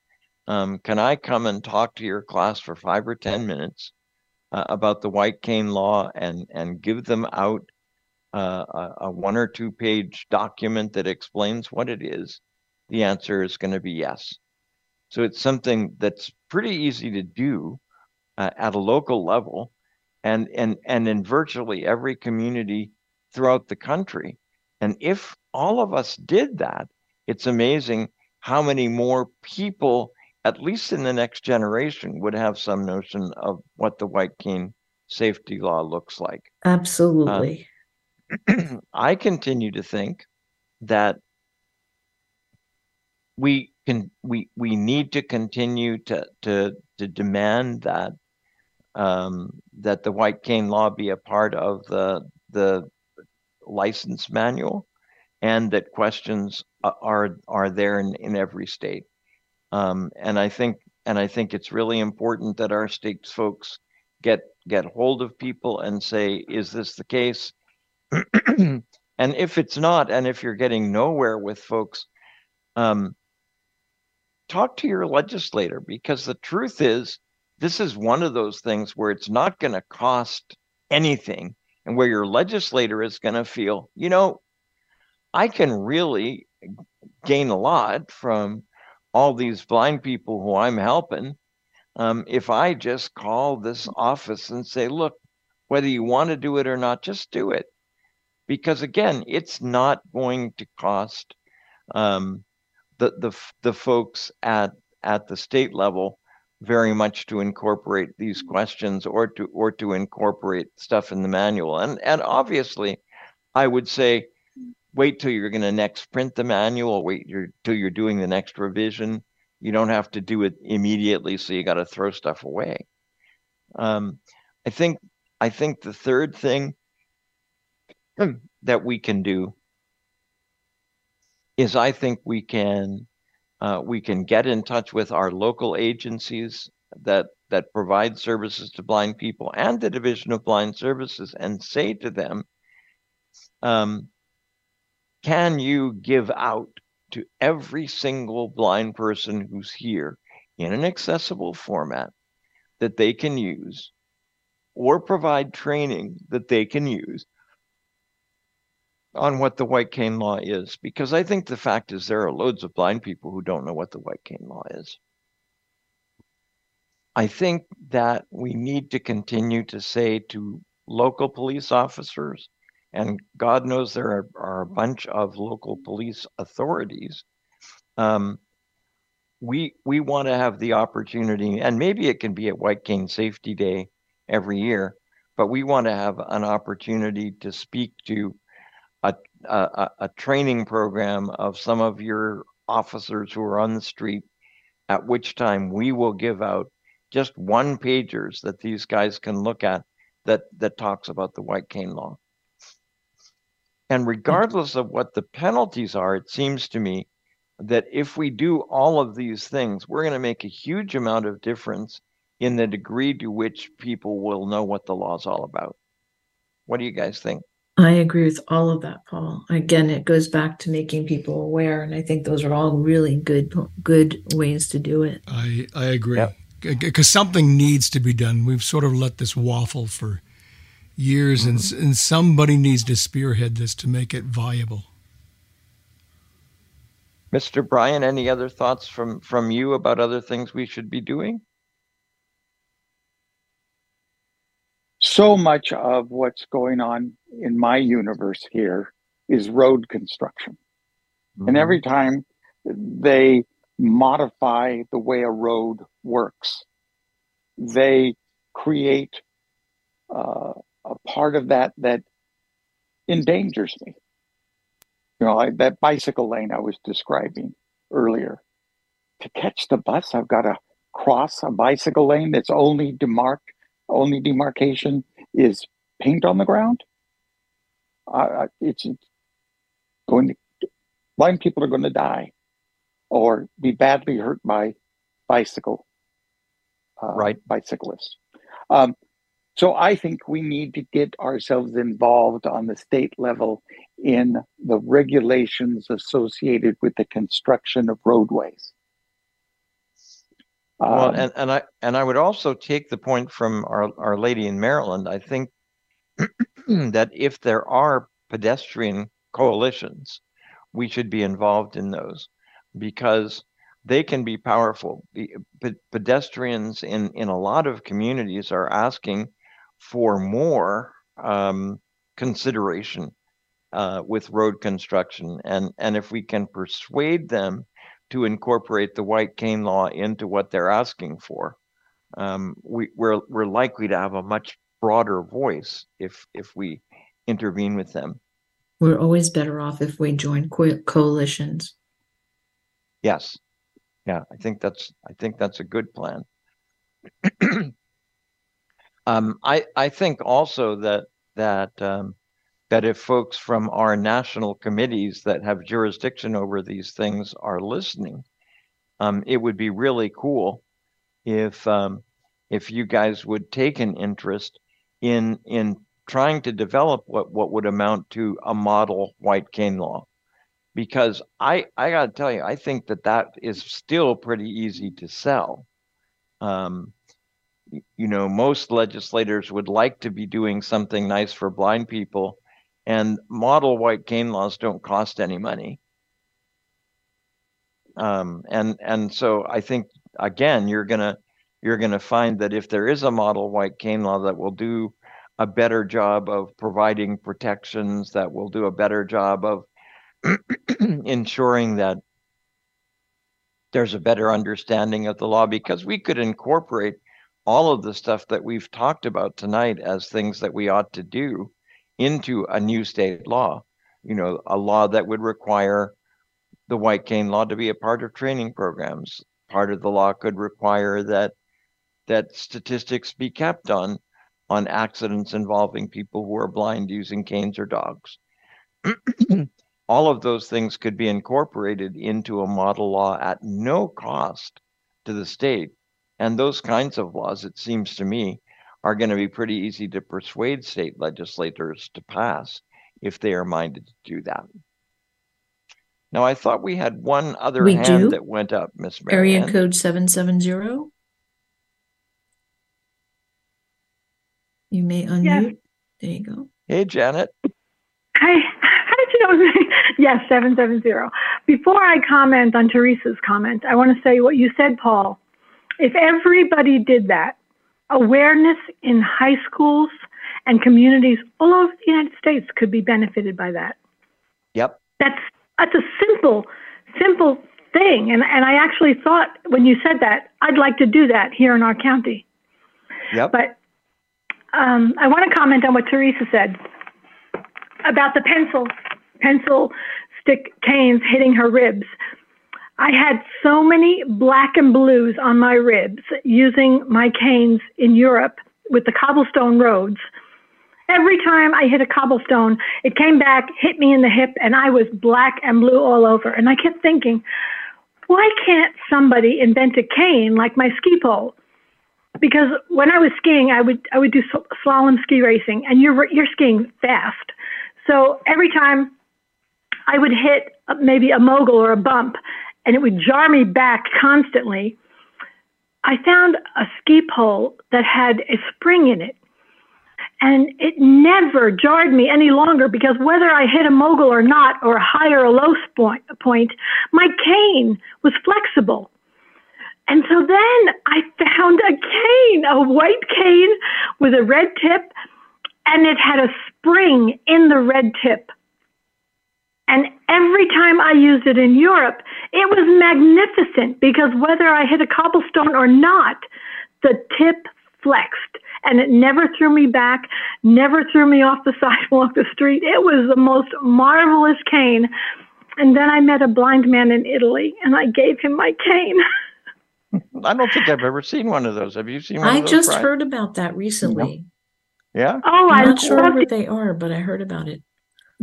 um, can I come and talk to your class for five or ten minutes uh, about the white cane law and and give them out uh, a, a one or two page document that explains what it is? The answer is going to be yes. So it's something that's pretty easy to do uh, at a local level and and and in virtually every community throughout the country. And if all of us did that, it's amazing how many more people, at least in the next generation, would have some notion of what the white cane safety law looks like. Absolutely. *clears throat* I continue to think that we can we we need to continue to to to demand that um, that the white cane law be a part of the the license manual, and that questions are are there in, in every state. Um, and I think and I think it's really important that our state's folks get get hold of people and say, is this the case? *clears throat* and if it's not, and if you're getting nowhere with folks, um, talk to your legislator because the truth is this is one of those things where it's not going to cost anything and where your legislator is going to feel, you know, I can really gain a lot from all these blind people who I'm helping um, if I just call this office and say, look, whether you want to do it or not, just do it. Because again, it's not going to cost um, the, the, the folks at, at the state level very much to incorporate these questions or to or to incorporate stuff in the manual. And and obviously, I would say wait till you're going to next print the manual. Wait you're, till you're doing the next revision. You don't have to do it immediately, so you got to throw stuff away. Um, I think I think the third thing that we can do is I think we can uh, we can get in touch with our local agencies that that provide services to blind people and the Division of Blind Services and say to them, um, can you give out to every single blind person who's here in an accessible format that they can use or provide training that they can use on what the white cane law is because I think the fact is there are loads of blind people who don't know what the white cane law is. I think that we need to continue to say to local police officers, and God knows there are, are a bunch of local police authorities. Um, we we want to have the opportunity, and maybe it can be at White Cane Safety Day every year, but we want to have an opportunity to speak to a, a, a training program of some of your officers who are on the street, at which time we will give out just one pagers that these guys can look at that that talks about the white cane law. And regardless of what the penalties are, it seems to me that if we do all of these things, we're going to make a huge amount of difference in the degree to which people will know what the law is all about. What do you guys think? I agree with all of that, Paul. Again, it goes back to making people aware, and I think those are all really good good ways to do it. I I agree because yep. something needs to be done. We've sort of let this waffle for years, and and somebody needs to spearhead this to make it viable. Mr. Brian, any other thoughts from from you about other things we should be doing? so much of what's going on in my universe here is road construction. Mm-hmm. And every time they modify the way a road works, they create uh, a part of that that endangers me. You know, like that bicycle lane I was describing earlier. To catch the bus, I've got to cross a bicycle lane that's only demarked only demarcation is paint on the ground, uh, it's going to blind people are going to die or be badly hurt by bicycle uh, right bicyclists. Um, so I think we need to get ourselves involved on the state level in the regulations associated with the construction of roadways. Well, um, and, and I and I would also take the point from our, our lady in Maryland. I think *clears throat* that if there are pedestrian coalitions, we should be involved in those because they can be powerful. The pedestrians in in a lot of communities are asking for more um, consideration uh, with road construction, and and if we can persuade them to incorporate the white cane law into what they're asking for, um, we, we're we're likely to have a much broader voice if if we intervene with them. We're always better off if we join co- coalitions. Yes, yeah, I think that's I think that's a good plan. *clears throat* um, I I think also that that um, that if folks from our national committees that have jurisdiction over these things are listening, um, it would be really cool if um, if you guys would take an interest in in trying to develop what what would amount to a model white cane law, because I I got to tell you I think that that is still pretty easy to sell. Um, you know, most legislators would like to be doing something nice for blind people, and model white cane laws don't cost any money. Um, and and so I think again, you're gonna you're gonna find that if there is a model white cane law that will do a better job of providing protections, that will do a better job of *clears throat* ensuring that there's a better understanding of the law because we could incorporate all of the stuff that we've talked about tonight as things that we ought to do into a new state law. You know, a law that would require the white cane law to be a part of training programs. Part of the law could require that that statistics be kept on on accidents involving people who are blind using canes or dogs. *clears throat* All of those things could be incorporated into a model law at no cost to the state. And those kinds of laws, it seems to me, are going to be pretty easy to persuade state legislators to pass if they are minded to do that. Now, I thought we had one other We hand do? that went up, Miss Area Marianne. code seven seven zero. You may unmute. There you go. Hey, Janet. Hi, how did you know? yes, 770. Before I comment on Teresa's comment, I want to say what you said, Paul. If everybody did that, awareness in high schools and communities all over the United States could be benefited by that. Yep. That's that's a simple, simple thing. And and I actually thought when you said that, I'd like to do that here in our county. Yep. But um, I want to comment on what Teresa said about the pencil pencil stick canes hitting her ribs. I had so many black and blues on my ribs using my canes in Europe with the cobblestone roads. Every time I hit a cobblestone, it came back, hit me in the hip, and I was black and blue all over. And I kept thinking, why can't somebody invent a cane like my ski pole? Because when I was skiing, I would I would do slalom ski racing, and you're you're skiing fast. So every time I would hit uh, maybe a mogul or a bump, and it would jar me back constantly. I found a ski pole that had a spring in it, and it never jarred me any longer because whether I hit a mogul or not, or a high or a low point, point my cane was flexible. And so then I found a cane, a white cane with a red tip, and it had a spring in the red tip. And every time I used it in Europe, it was magnificent because whether I hit a cobblestone or not, the tip flexed and it never threw me back, never threw me off the *laughs* sidewalk, the street. It was the most marvelous cane. And then I met a blind man in Italy and I gave him my cane. *laughs* I don't think I've ever seen one of those. Have you seen one I of just Brian? heard about that recently. Yeah. Oh, I'm I not sure love where it. they are, but I heard about it.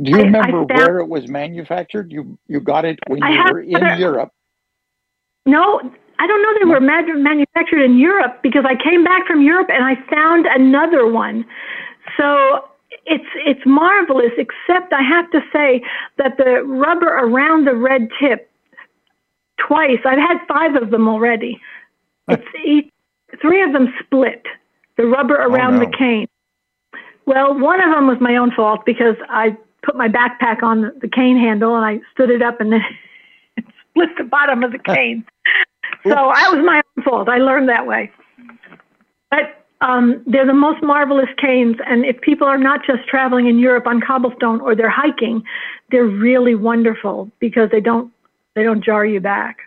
Do you I- I remember found- where it was manufactured? You you got it when I you were in other- Europe. No, I don't know they were manufactured in Europe because I came back from Europe and I found another one. So it's it's marvelous, except I have to say that the rubber around the red tip twice. I've had five of them already. It's each, three of them split. The rubber oh, around the no. cane. Well, one of them was my own fault because I put my backpack on the, cane handle and I stood it up and then *laughs* it split the bottom of the *laughs* cane. so that was my own fault. I learned that way. But um, they're the most marvelous canes, and if people are not just traveling in Europe on cobblestone or they're hiking, they're really wonderful because they don't they don't jar you back.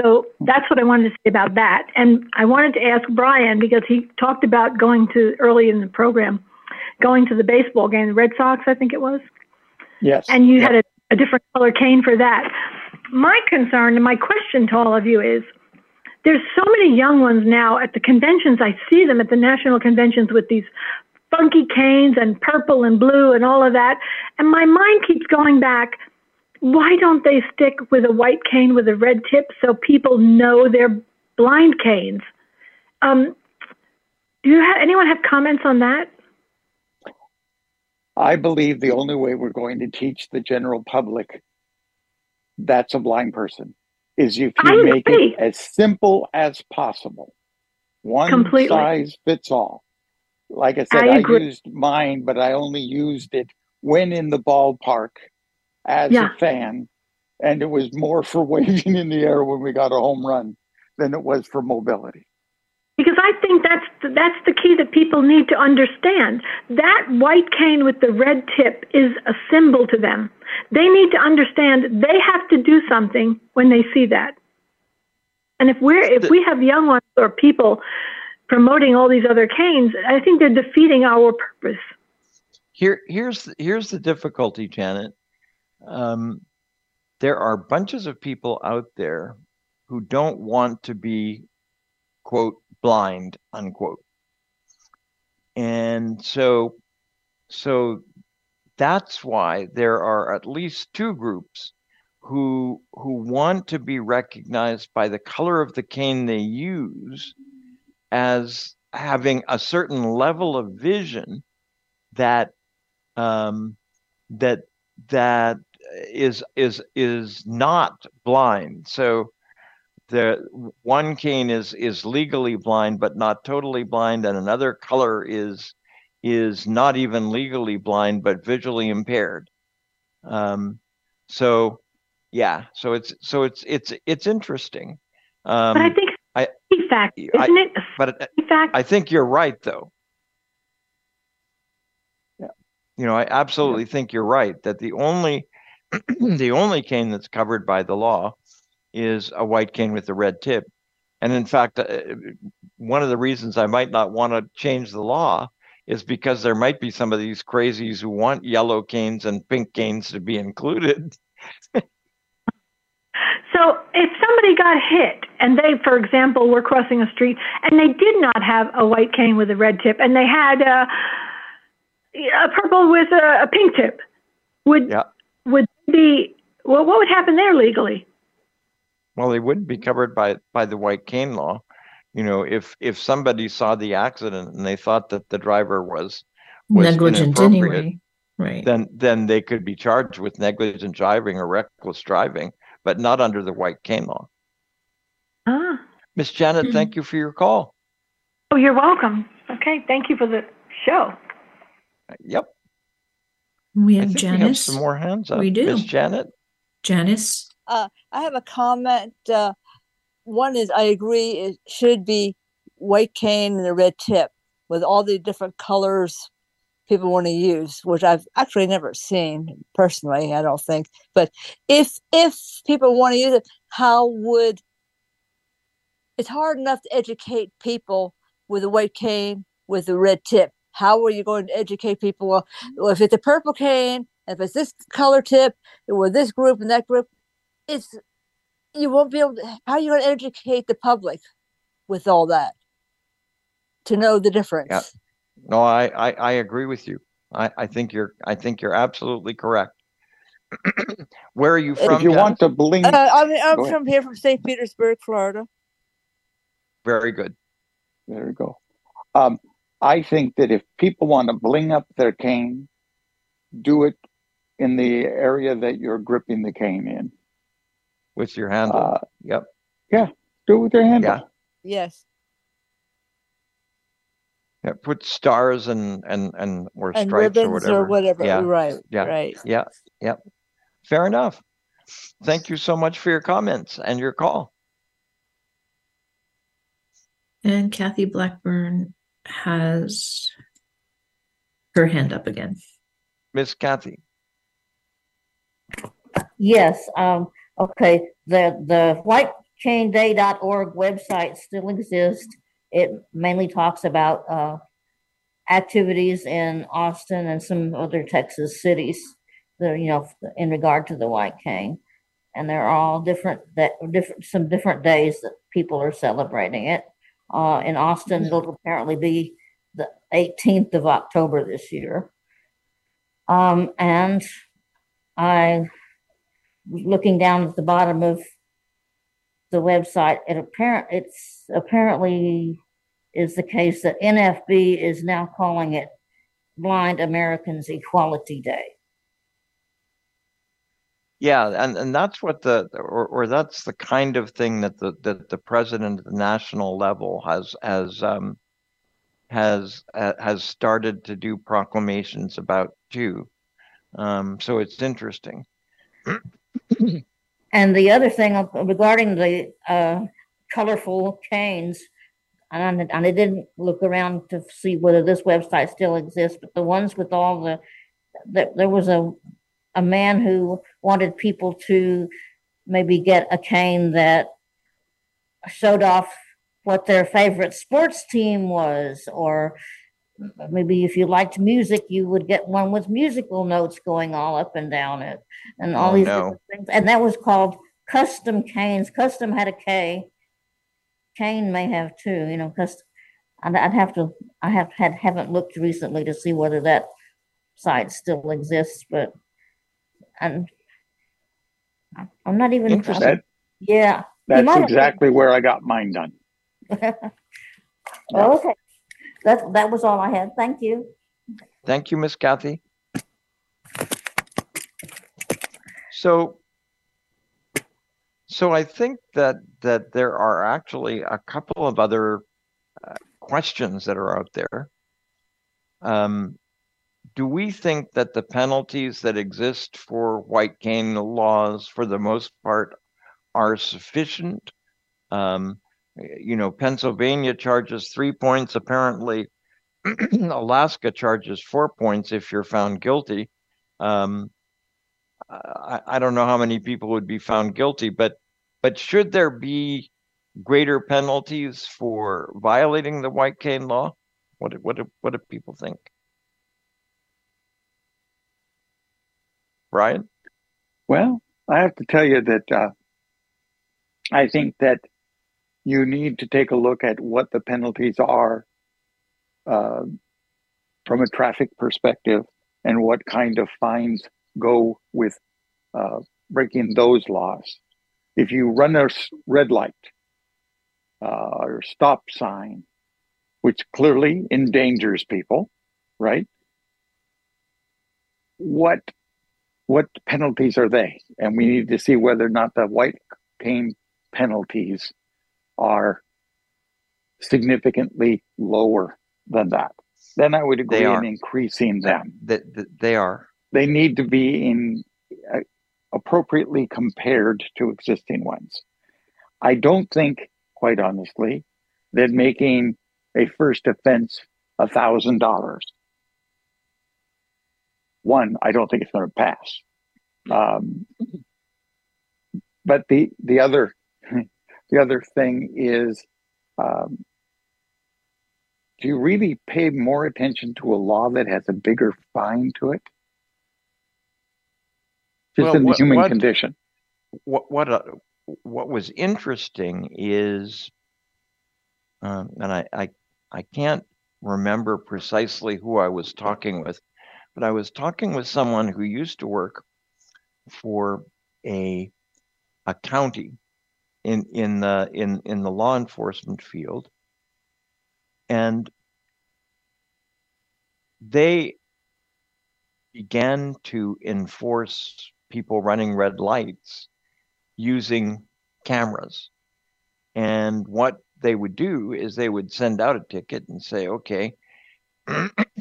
So that's what I wanted to say about that. And I wanted to ask Brian because he talked about going to early in the program, going to the baseball game, the Red Sox, I think it was. Yes. And you had a, a different color cane for that. My concern and my question to all of you is there's so many young ones now at the conventions. I see them at the national conventions with these funky canes and purple and blue and all of that. And my mind keeps going back. Why don't they stick with a white cane with a red tip so people know they're blind canes? Um, do you have anyone have comments on that? I believe the only way we're going to teach the general public that's a blind person is if you make it as simple as possible. one Completely. size fits all. Like I said, I I, used mine, but I only used it when in the ballpark as Yeah. a fan. And it was more *laughs* for waving in the air when we got a home run than it was for mobility. Because I think that's the, that's the key that people need to understand. That white cane with the red tip is a symbol to them. They need to understand they have to do something when they see that. And if we're if we have young ones or people promoting all these other canes, I think they're defeating our purpose. Here, here's here's the difficulty, Janet. Um, there are bunches of people out there who don't want to be, quote, blind, unquote. And so, so that's why there are at least two groups who who want to be recognized by the color of the cane they use as having a certain level of vision that um, that that is is is not blind. So the one cane is is legally blind but not totally blind, and another color is is not even legally blind but visually impaired. Um, so yeah, so it's so it's it's it's interesting. Um, but I think I, fact, isn't I- it? but uh, fact. I think you're right, though. yeah. You know, I absolutely think you're right that the only *clears throat* the only cane that's covered by the law is a white cane with a red tip. And in fact, uh, one of the reasons I might not want to change the law is because there might be some of these crazies who want yellow canes and pink canes to be included. *laughs* So if somebody got hit and they, for example, were crossing a street and they did not have a white cane with a red tip and they had a, a purple with a, a pink tip, would Yeah. would be well, what would happen there legally? Well, they wouldn't be covered by by the white cane law. You know, if if somebody saw the accident and they thought that the driver was was Negligent anyway. Right. then then they could be charged with negligent driving or reckless driving, but not under the white cane law. Ah, Miss Janet, thank you for your call. oh, you're welcome. Okay, thank you for the show. Yep. We have think we have Janice. some more hands up. We do. Miss Janet. Janice. Uh, I have a comment. Uh, one is I agree it should be white cane and a red tip with all the different colors people want to use, which I've actually never seen personally. I don't think. But if if people want to use it, how would it's hard enough to educate people with a white cane with a red tip. How are you going to educate people? Well, if it's a purple cane, if it's this color tip, with this group and that group, it's you won't be able to how are you going to educate the public with all that to know the difference Yeah. No, I, I, I agree with you. I, I think you're I think you're absolutely correct. *clears throat* Where are you from? if you Janet? want to bling, uh, i'm, I'm Go ahead. from here from st petersburg florida Very good. There you go. Um, I think that if people want to bling up their cane, do it in the area that you're gripping the cane in. With your handle. Uh, yep. Yeah, do it with your handle. Yeah. yes Yeah, put stars and and and or And stripes or ribbons or whatever. whatever, Yeah. right, Yeah. right. Yeah. Yep. Fair enough. Thank you so much for your comments and your call. And Kathy Blackburn has her hand up again. Miss Kathy. Yes, um, okay, the, the whitecaneday.org website still exists. It mainly talks about, uh, activities in Austin and some other Texas cities that, you know, in regard to the white cane. And they're all different, that, different, some different days that people are celebrating it. Uh, in Austin, it'll apparently be the eighteenth of October this year. Um, and I looking down at the bottom of the website, it apparent it's apparently is the case that NFB is now calling it Blind Americans Equality Day. yeah, and, and that's what the or, or that's the kind of thing that the that the president at the national level has has um, has uh, has started to do proclamations about too. Um, so it's interesting. *clears throat* And the other thing regarding the uh, colorful canes, and I, didn't look around to see whether this website still exists, but the ones with all the, there, there was a, a man who wanted people to maybe get a cane that showed off what their favorite sports team was, or maybe if you liked music, you would get one with musical notes going all up and down it, and all Oh, these no. things. And that was called custom canes. Custom had a K. Cane may have too, you know, because I'd, I'd have to, I have had, haven't looked recently to see whether that site still exists, but, and I- I'm not even. Interesting. Yeah. That's exactly where I got mine done. *laughs* Oh, Okay, that, that was all I had. Thank you. Thank you, Miss Kathy. So, so I think that that there are actually a couple of other uh, questions that are out there. Um, do we think that the penalties that exist for white cane laws, for the most part, are sufficient? Um, you know, Pennsylvania charges three points. Apparently, *clears throat* Alaska charges four points if you're found guilty. Um, I, I don't know how many people would be found guilty, but but should there be greater penalties for violating the white cane law? What do- what do, what do people think? Brian? Well, I have to tell you that uh, I think that you need to take a look at what the penalties are uh, from a traffic perspective and what kind of fines go with uh, breaking those laws. If you run a red light uh, or stop sign, which clearly endangers people, right? What what penalties are they? And we need to see whether or not the white cane penalties are significantly lower than that. Then I would agree They in increasing them. That, that they are. They need to be in uh, appropriately compared to existing ones. I don't think, quite honestly, that making a first offense a thousand dollars. One, I don't think it's going to pass. Um, but the the other *laughs* the other thing is, um, do you really pay more attention to a law that has a bigger fine to it? Just Well, in the what- human what- condition. what what uh, what was interesting is, um, and I, I I can't remember precisely who I was talking with, but I was talking with someone who used to work for a a county in in the in in the law enforcement field, and they began to enforce people running red lights using cameras. And what they would do is they would send out a ticket and say, okay, *clears throat*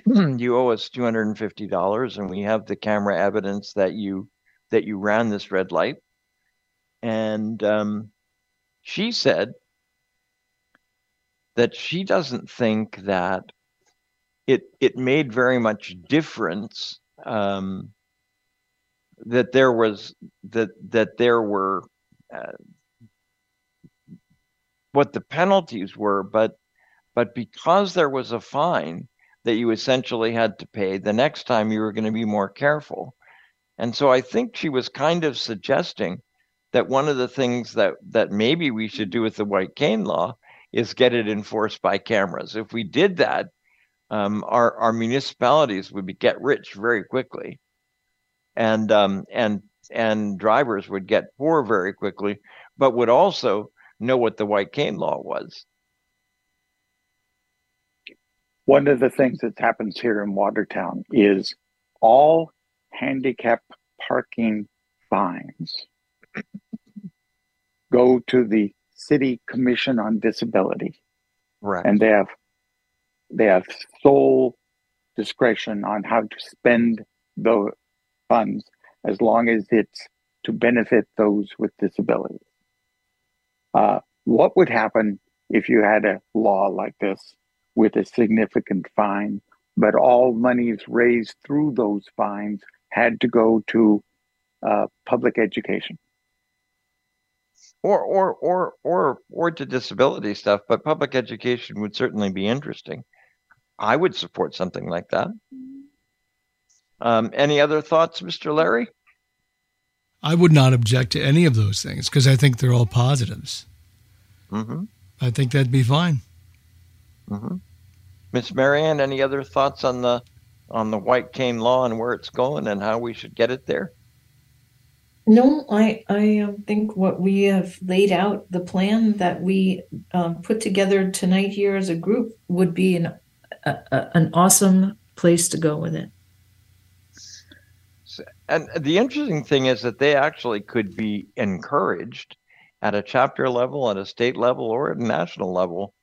you owe us $250 and we have the camera evidence that you that you ran this red light. And um, she said that she doesn't think that it it made very much difference um, that there was that that there were uh, what the penalties were, but but because there was a fine that you essentially had to pay, the next time you were going to be more careful. And so I think she was kind of suggesting that one of the things that that maybe we should do with the white cane law is get it enforced by cameras. If we did that, um, our our municipalities would be, get rich very quickly, and um, and and drivers would get poor very quickly, but would also know what the white cane law was. One of the things that happens here in Watertown is all handicap parking fines go to the city commission on disability. Right. And they have they have sole discretion on how to spend the funds as long as it's to benefit those with disabilities. Uh, what would happen if you had a law like this with a significant fine but all monies raised through those fines had to go to uh, public education or or or or or to disability stuff but public education would certainly be interesting i would support something like that um, any other thoughts mr larry I would not object to any of those things because I think they're all positives. mm-hmm. I think that'd be fine. Mm-hmm. miss marianne any other thoughts on the on the white cane law and where it's going and how we should get it there No, I I um, think what we have laid out, the plan that we um, put together tonight here as a group, would be an a, a, an awesome place to go with it. And the interesting thing is that they actually could be encouraged at a chapter level, at a state level, or at a national level.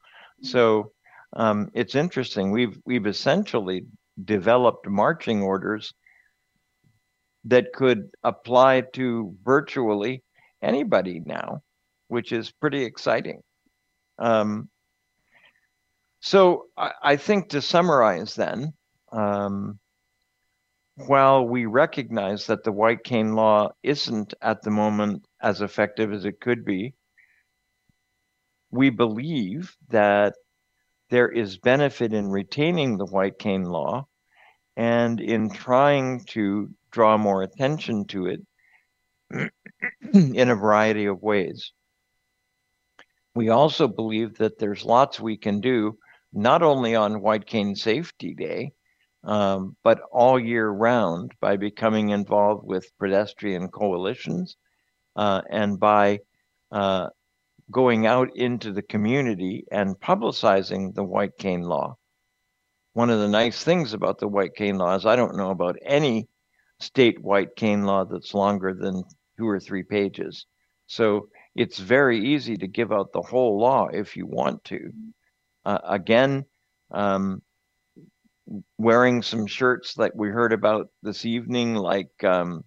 So um, it's interesting. We've we've essentially developed marching orders that could apply to virtually anybody now, which is pretty exciting. Um, so I, I think to summarize, then. Um, while we recognize that the white cane law isn't at the moment as effective as it could be, we believe that there is benefit in retaining the white cane law and in trying to draw more attention to it *clears throat* in a variety of ways. We also believe that there's lots we can do, not only on White Cane Safety Day, um, but all year round by becoming involved with pedestrian coalitions uh, and by uh, going out into the community and publicizing the white cane law. One of the nice things about the white cane law is I don't know about any state white cane law that's longer than two or three pages. So it's very easy to give out the whole law if you want to. Uh, again, um, wearing some shirts like we heard about this evening, like um,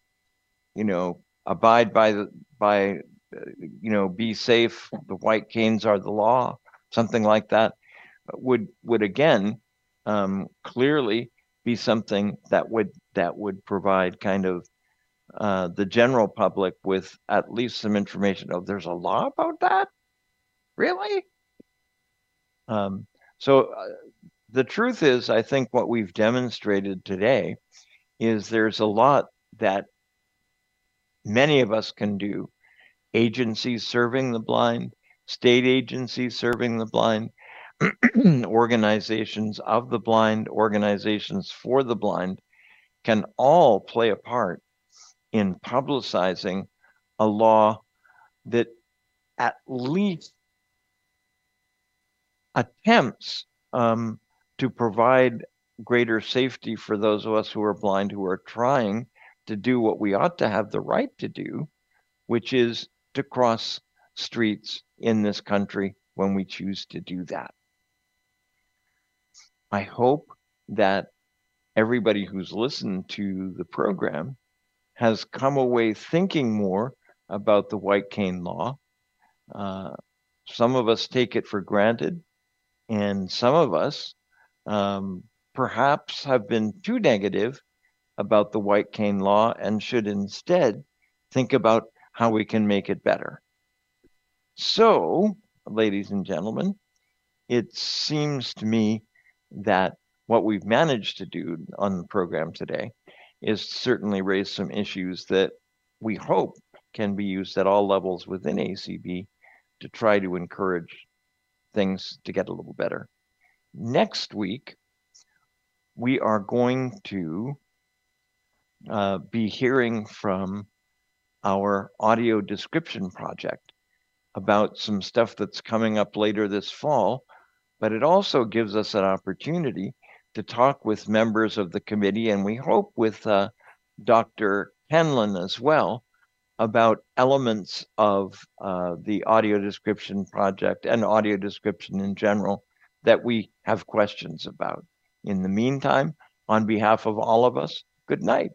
you know, abide by the by, you know, be safe. The white canes are the law, something like that, would would again um, clearly be something that would that would provide kind of uh, the general public with at least some information. Oh, there's a law about that, really. Um, so uh, the truth is, I think what we've demonstrated today is there's a lot that many of us can do. Agencies serving the blind, state agencies serving the blind, *clears throat* organizations of the blind, organizations for the blind can all play a part in publicizing a law that at least attempts um, to provide greater safety for those of us who are blind who are trying to do what we ought to have the right to do, which is to cross streets in this country when we choose to do that. I hope that everybody who's listened to the program has come away thinking more about the white cane law. Uh, some of us take it for granted, and some of us um, perhaps have been too negative about the white cane law and should instead think about how we can make it better. So, ladies and gentlemen, it seems to me that what we've managed to do on the program today is certainly raise some issues that we hope can be used at all levels within ACB to try to encourage things to get a little better. Next week, we are going to uh, be hearing from our audio description project about some stuff that's coming up later this fall, but it also gives us an opportunity to talk with members of the committee, and we hope with uh, Dr. Kenlon as well, about elements of uh, the audio description project and audio description in general that we have questions about. In the meantime, on behalf of all of us, good night.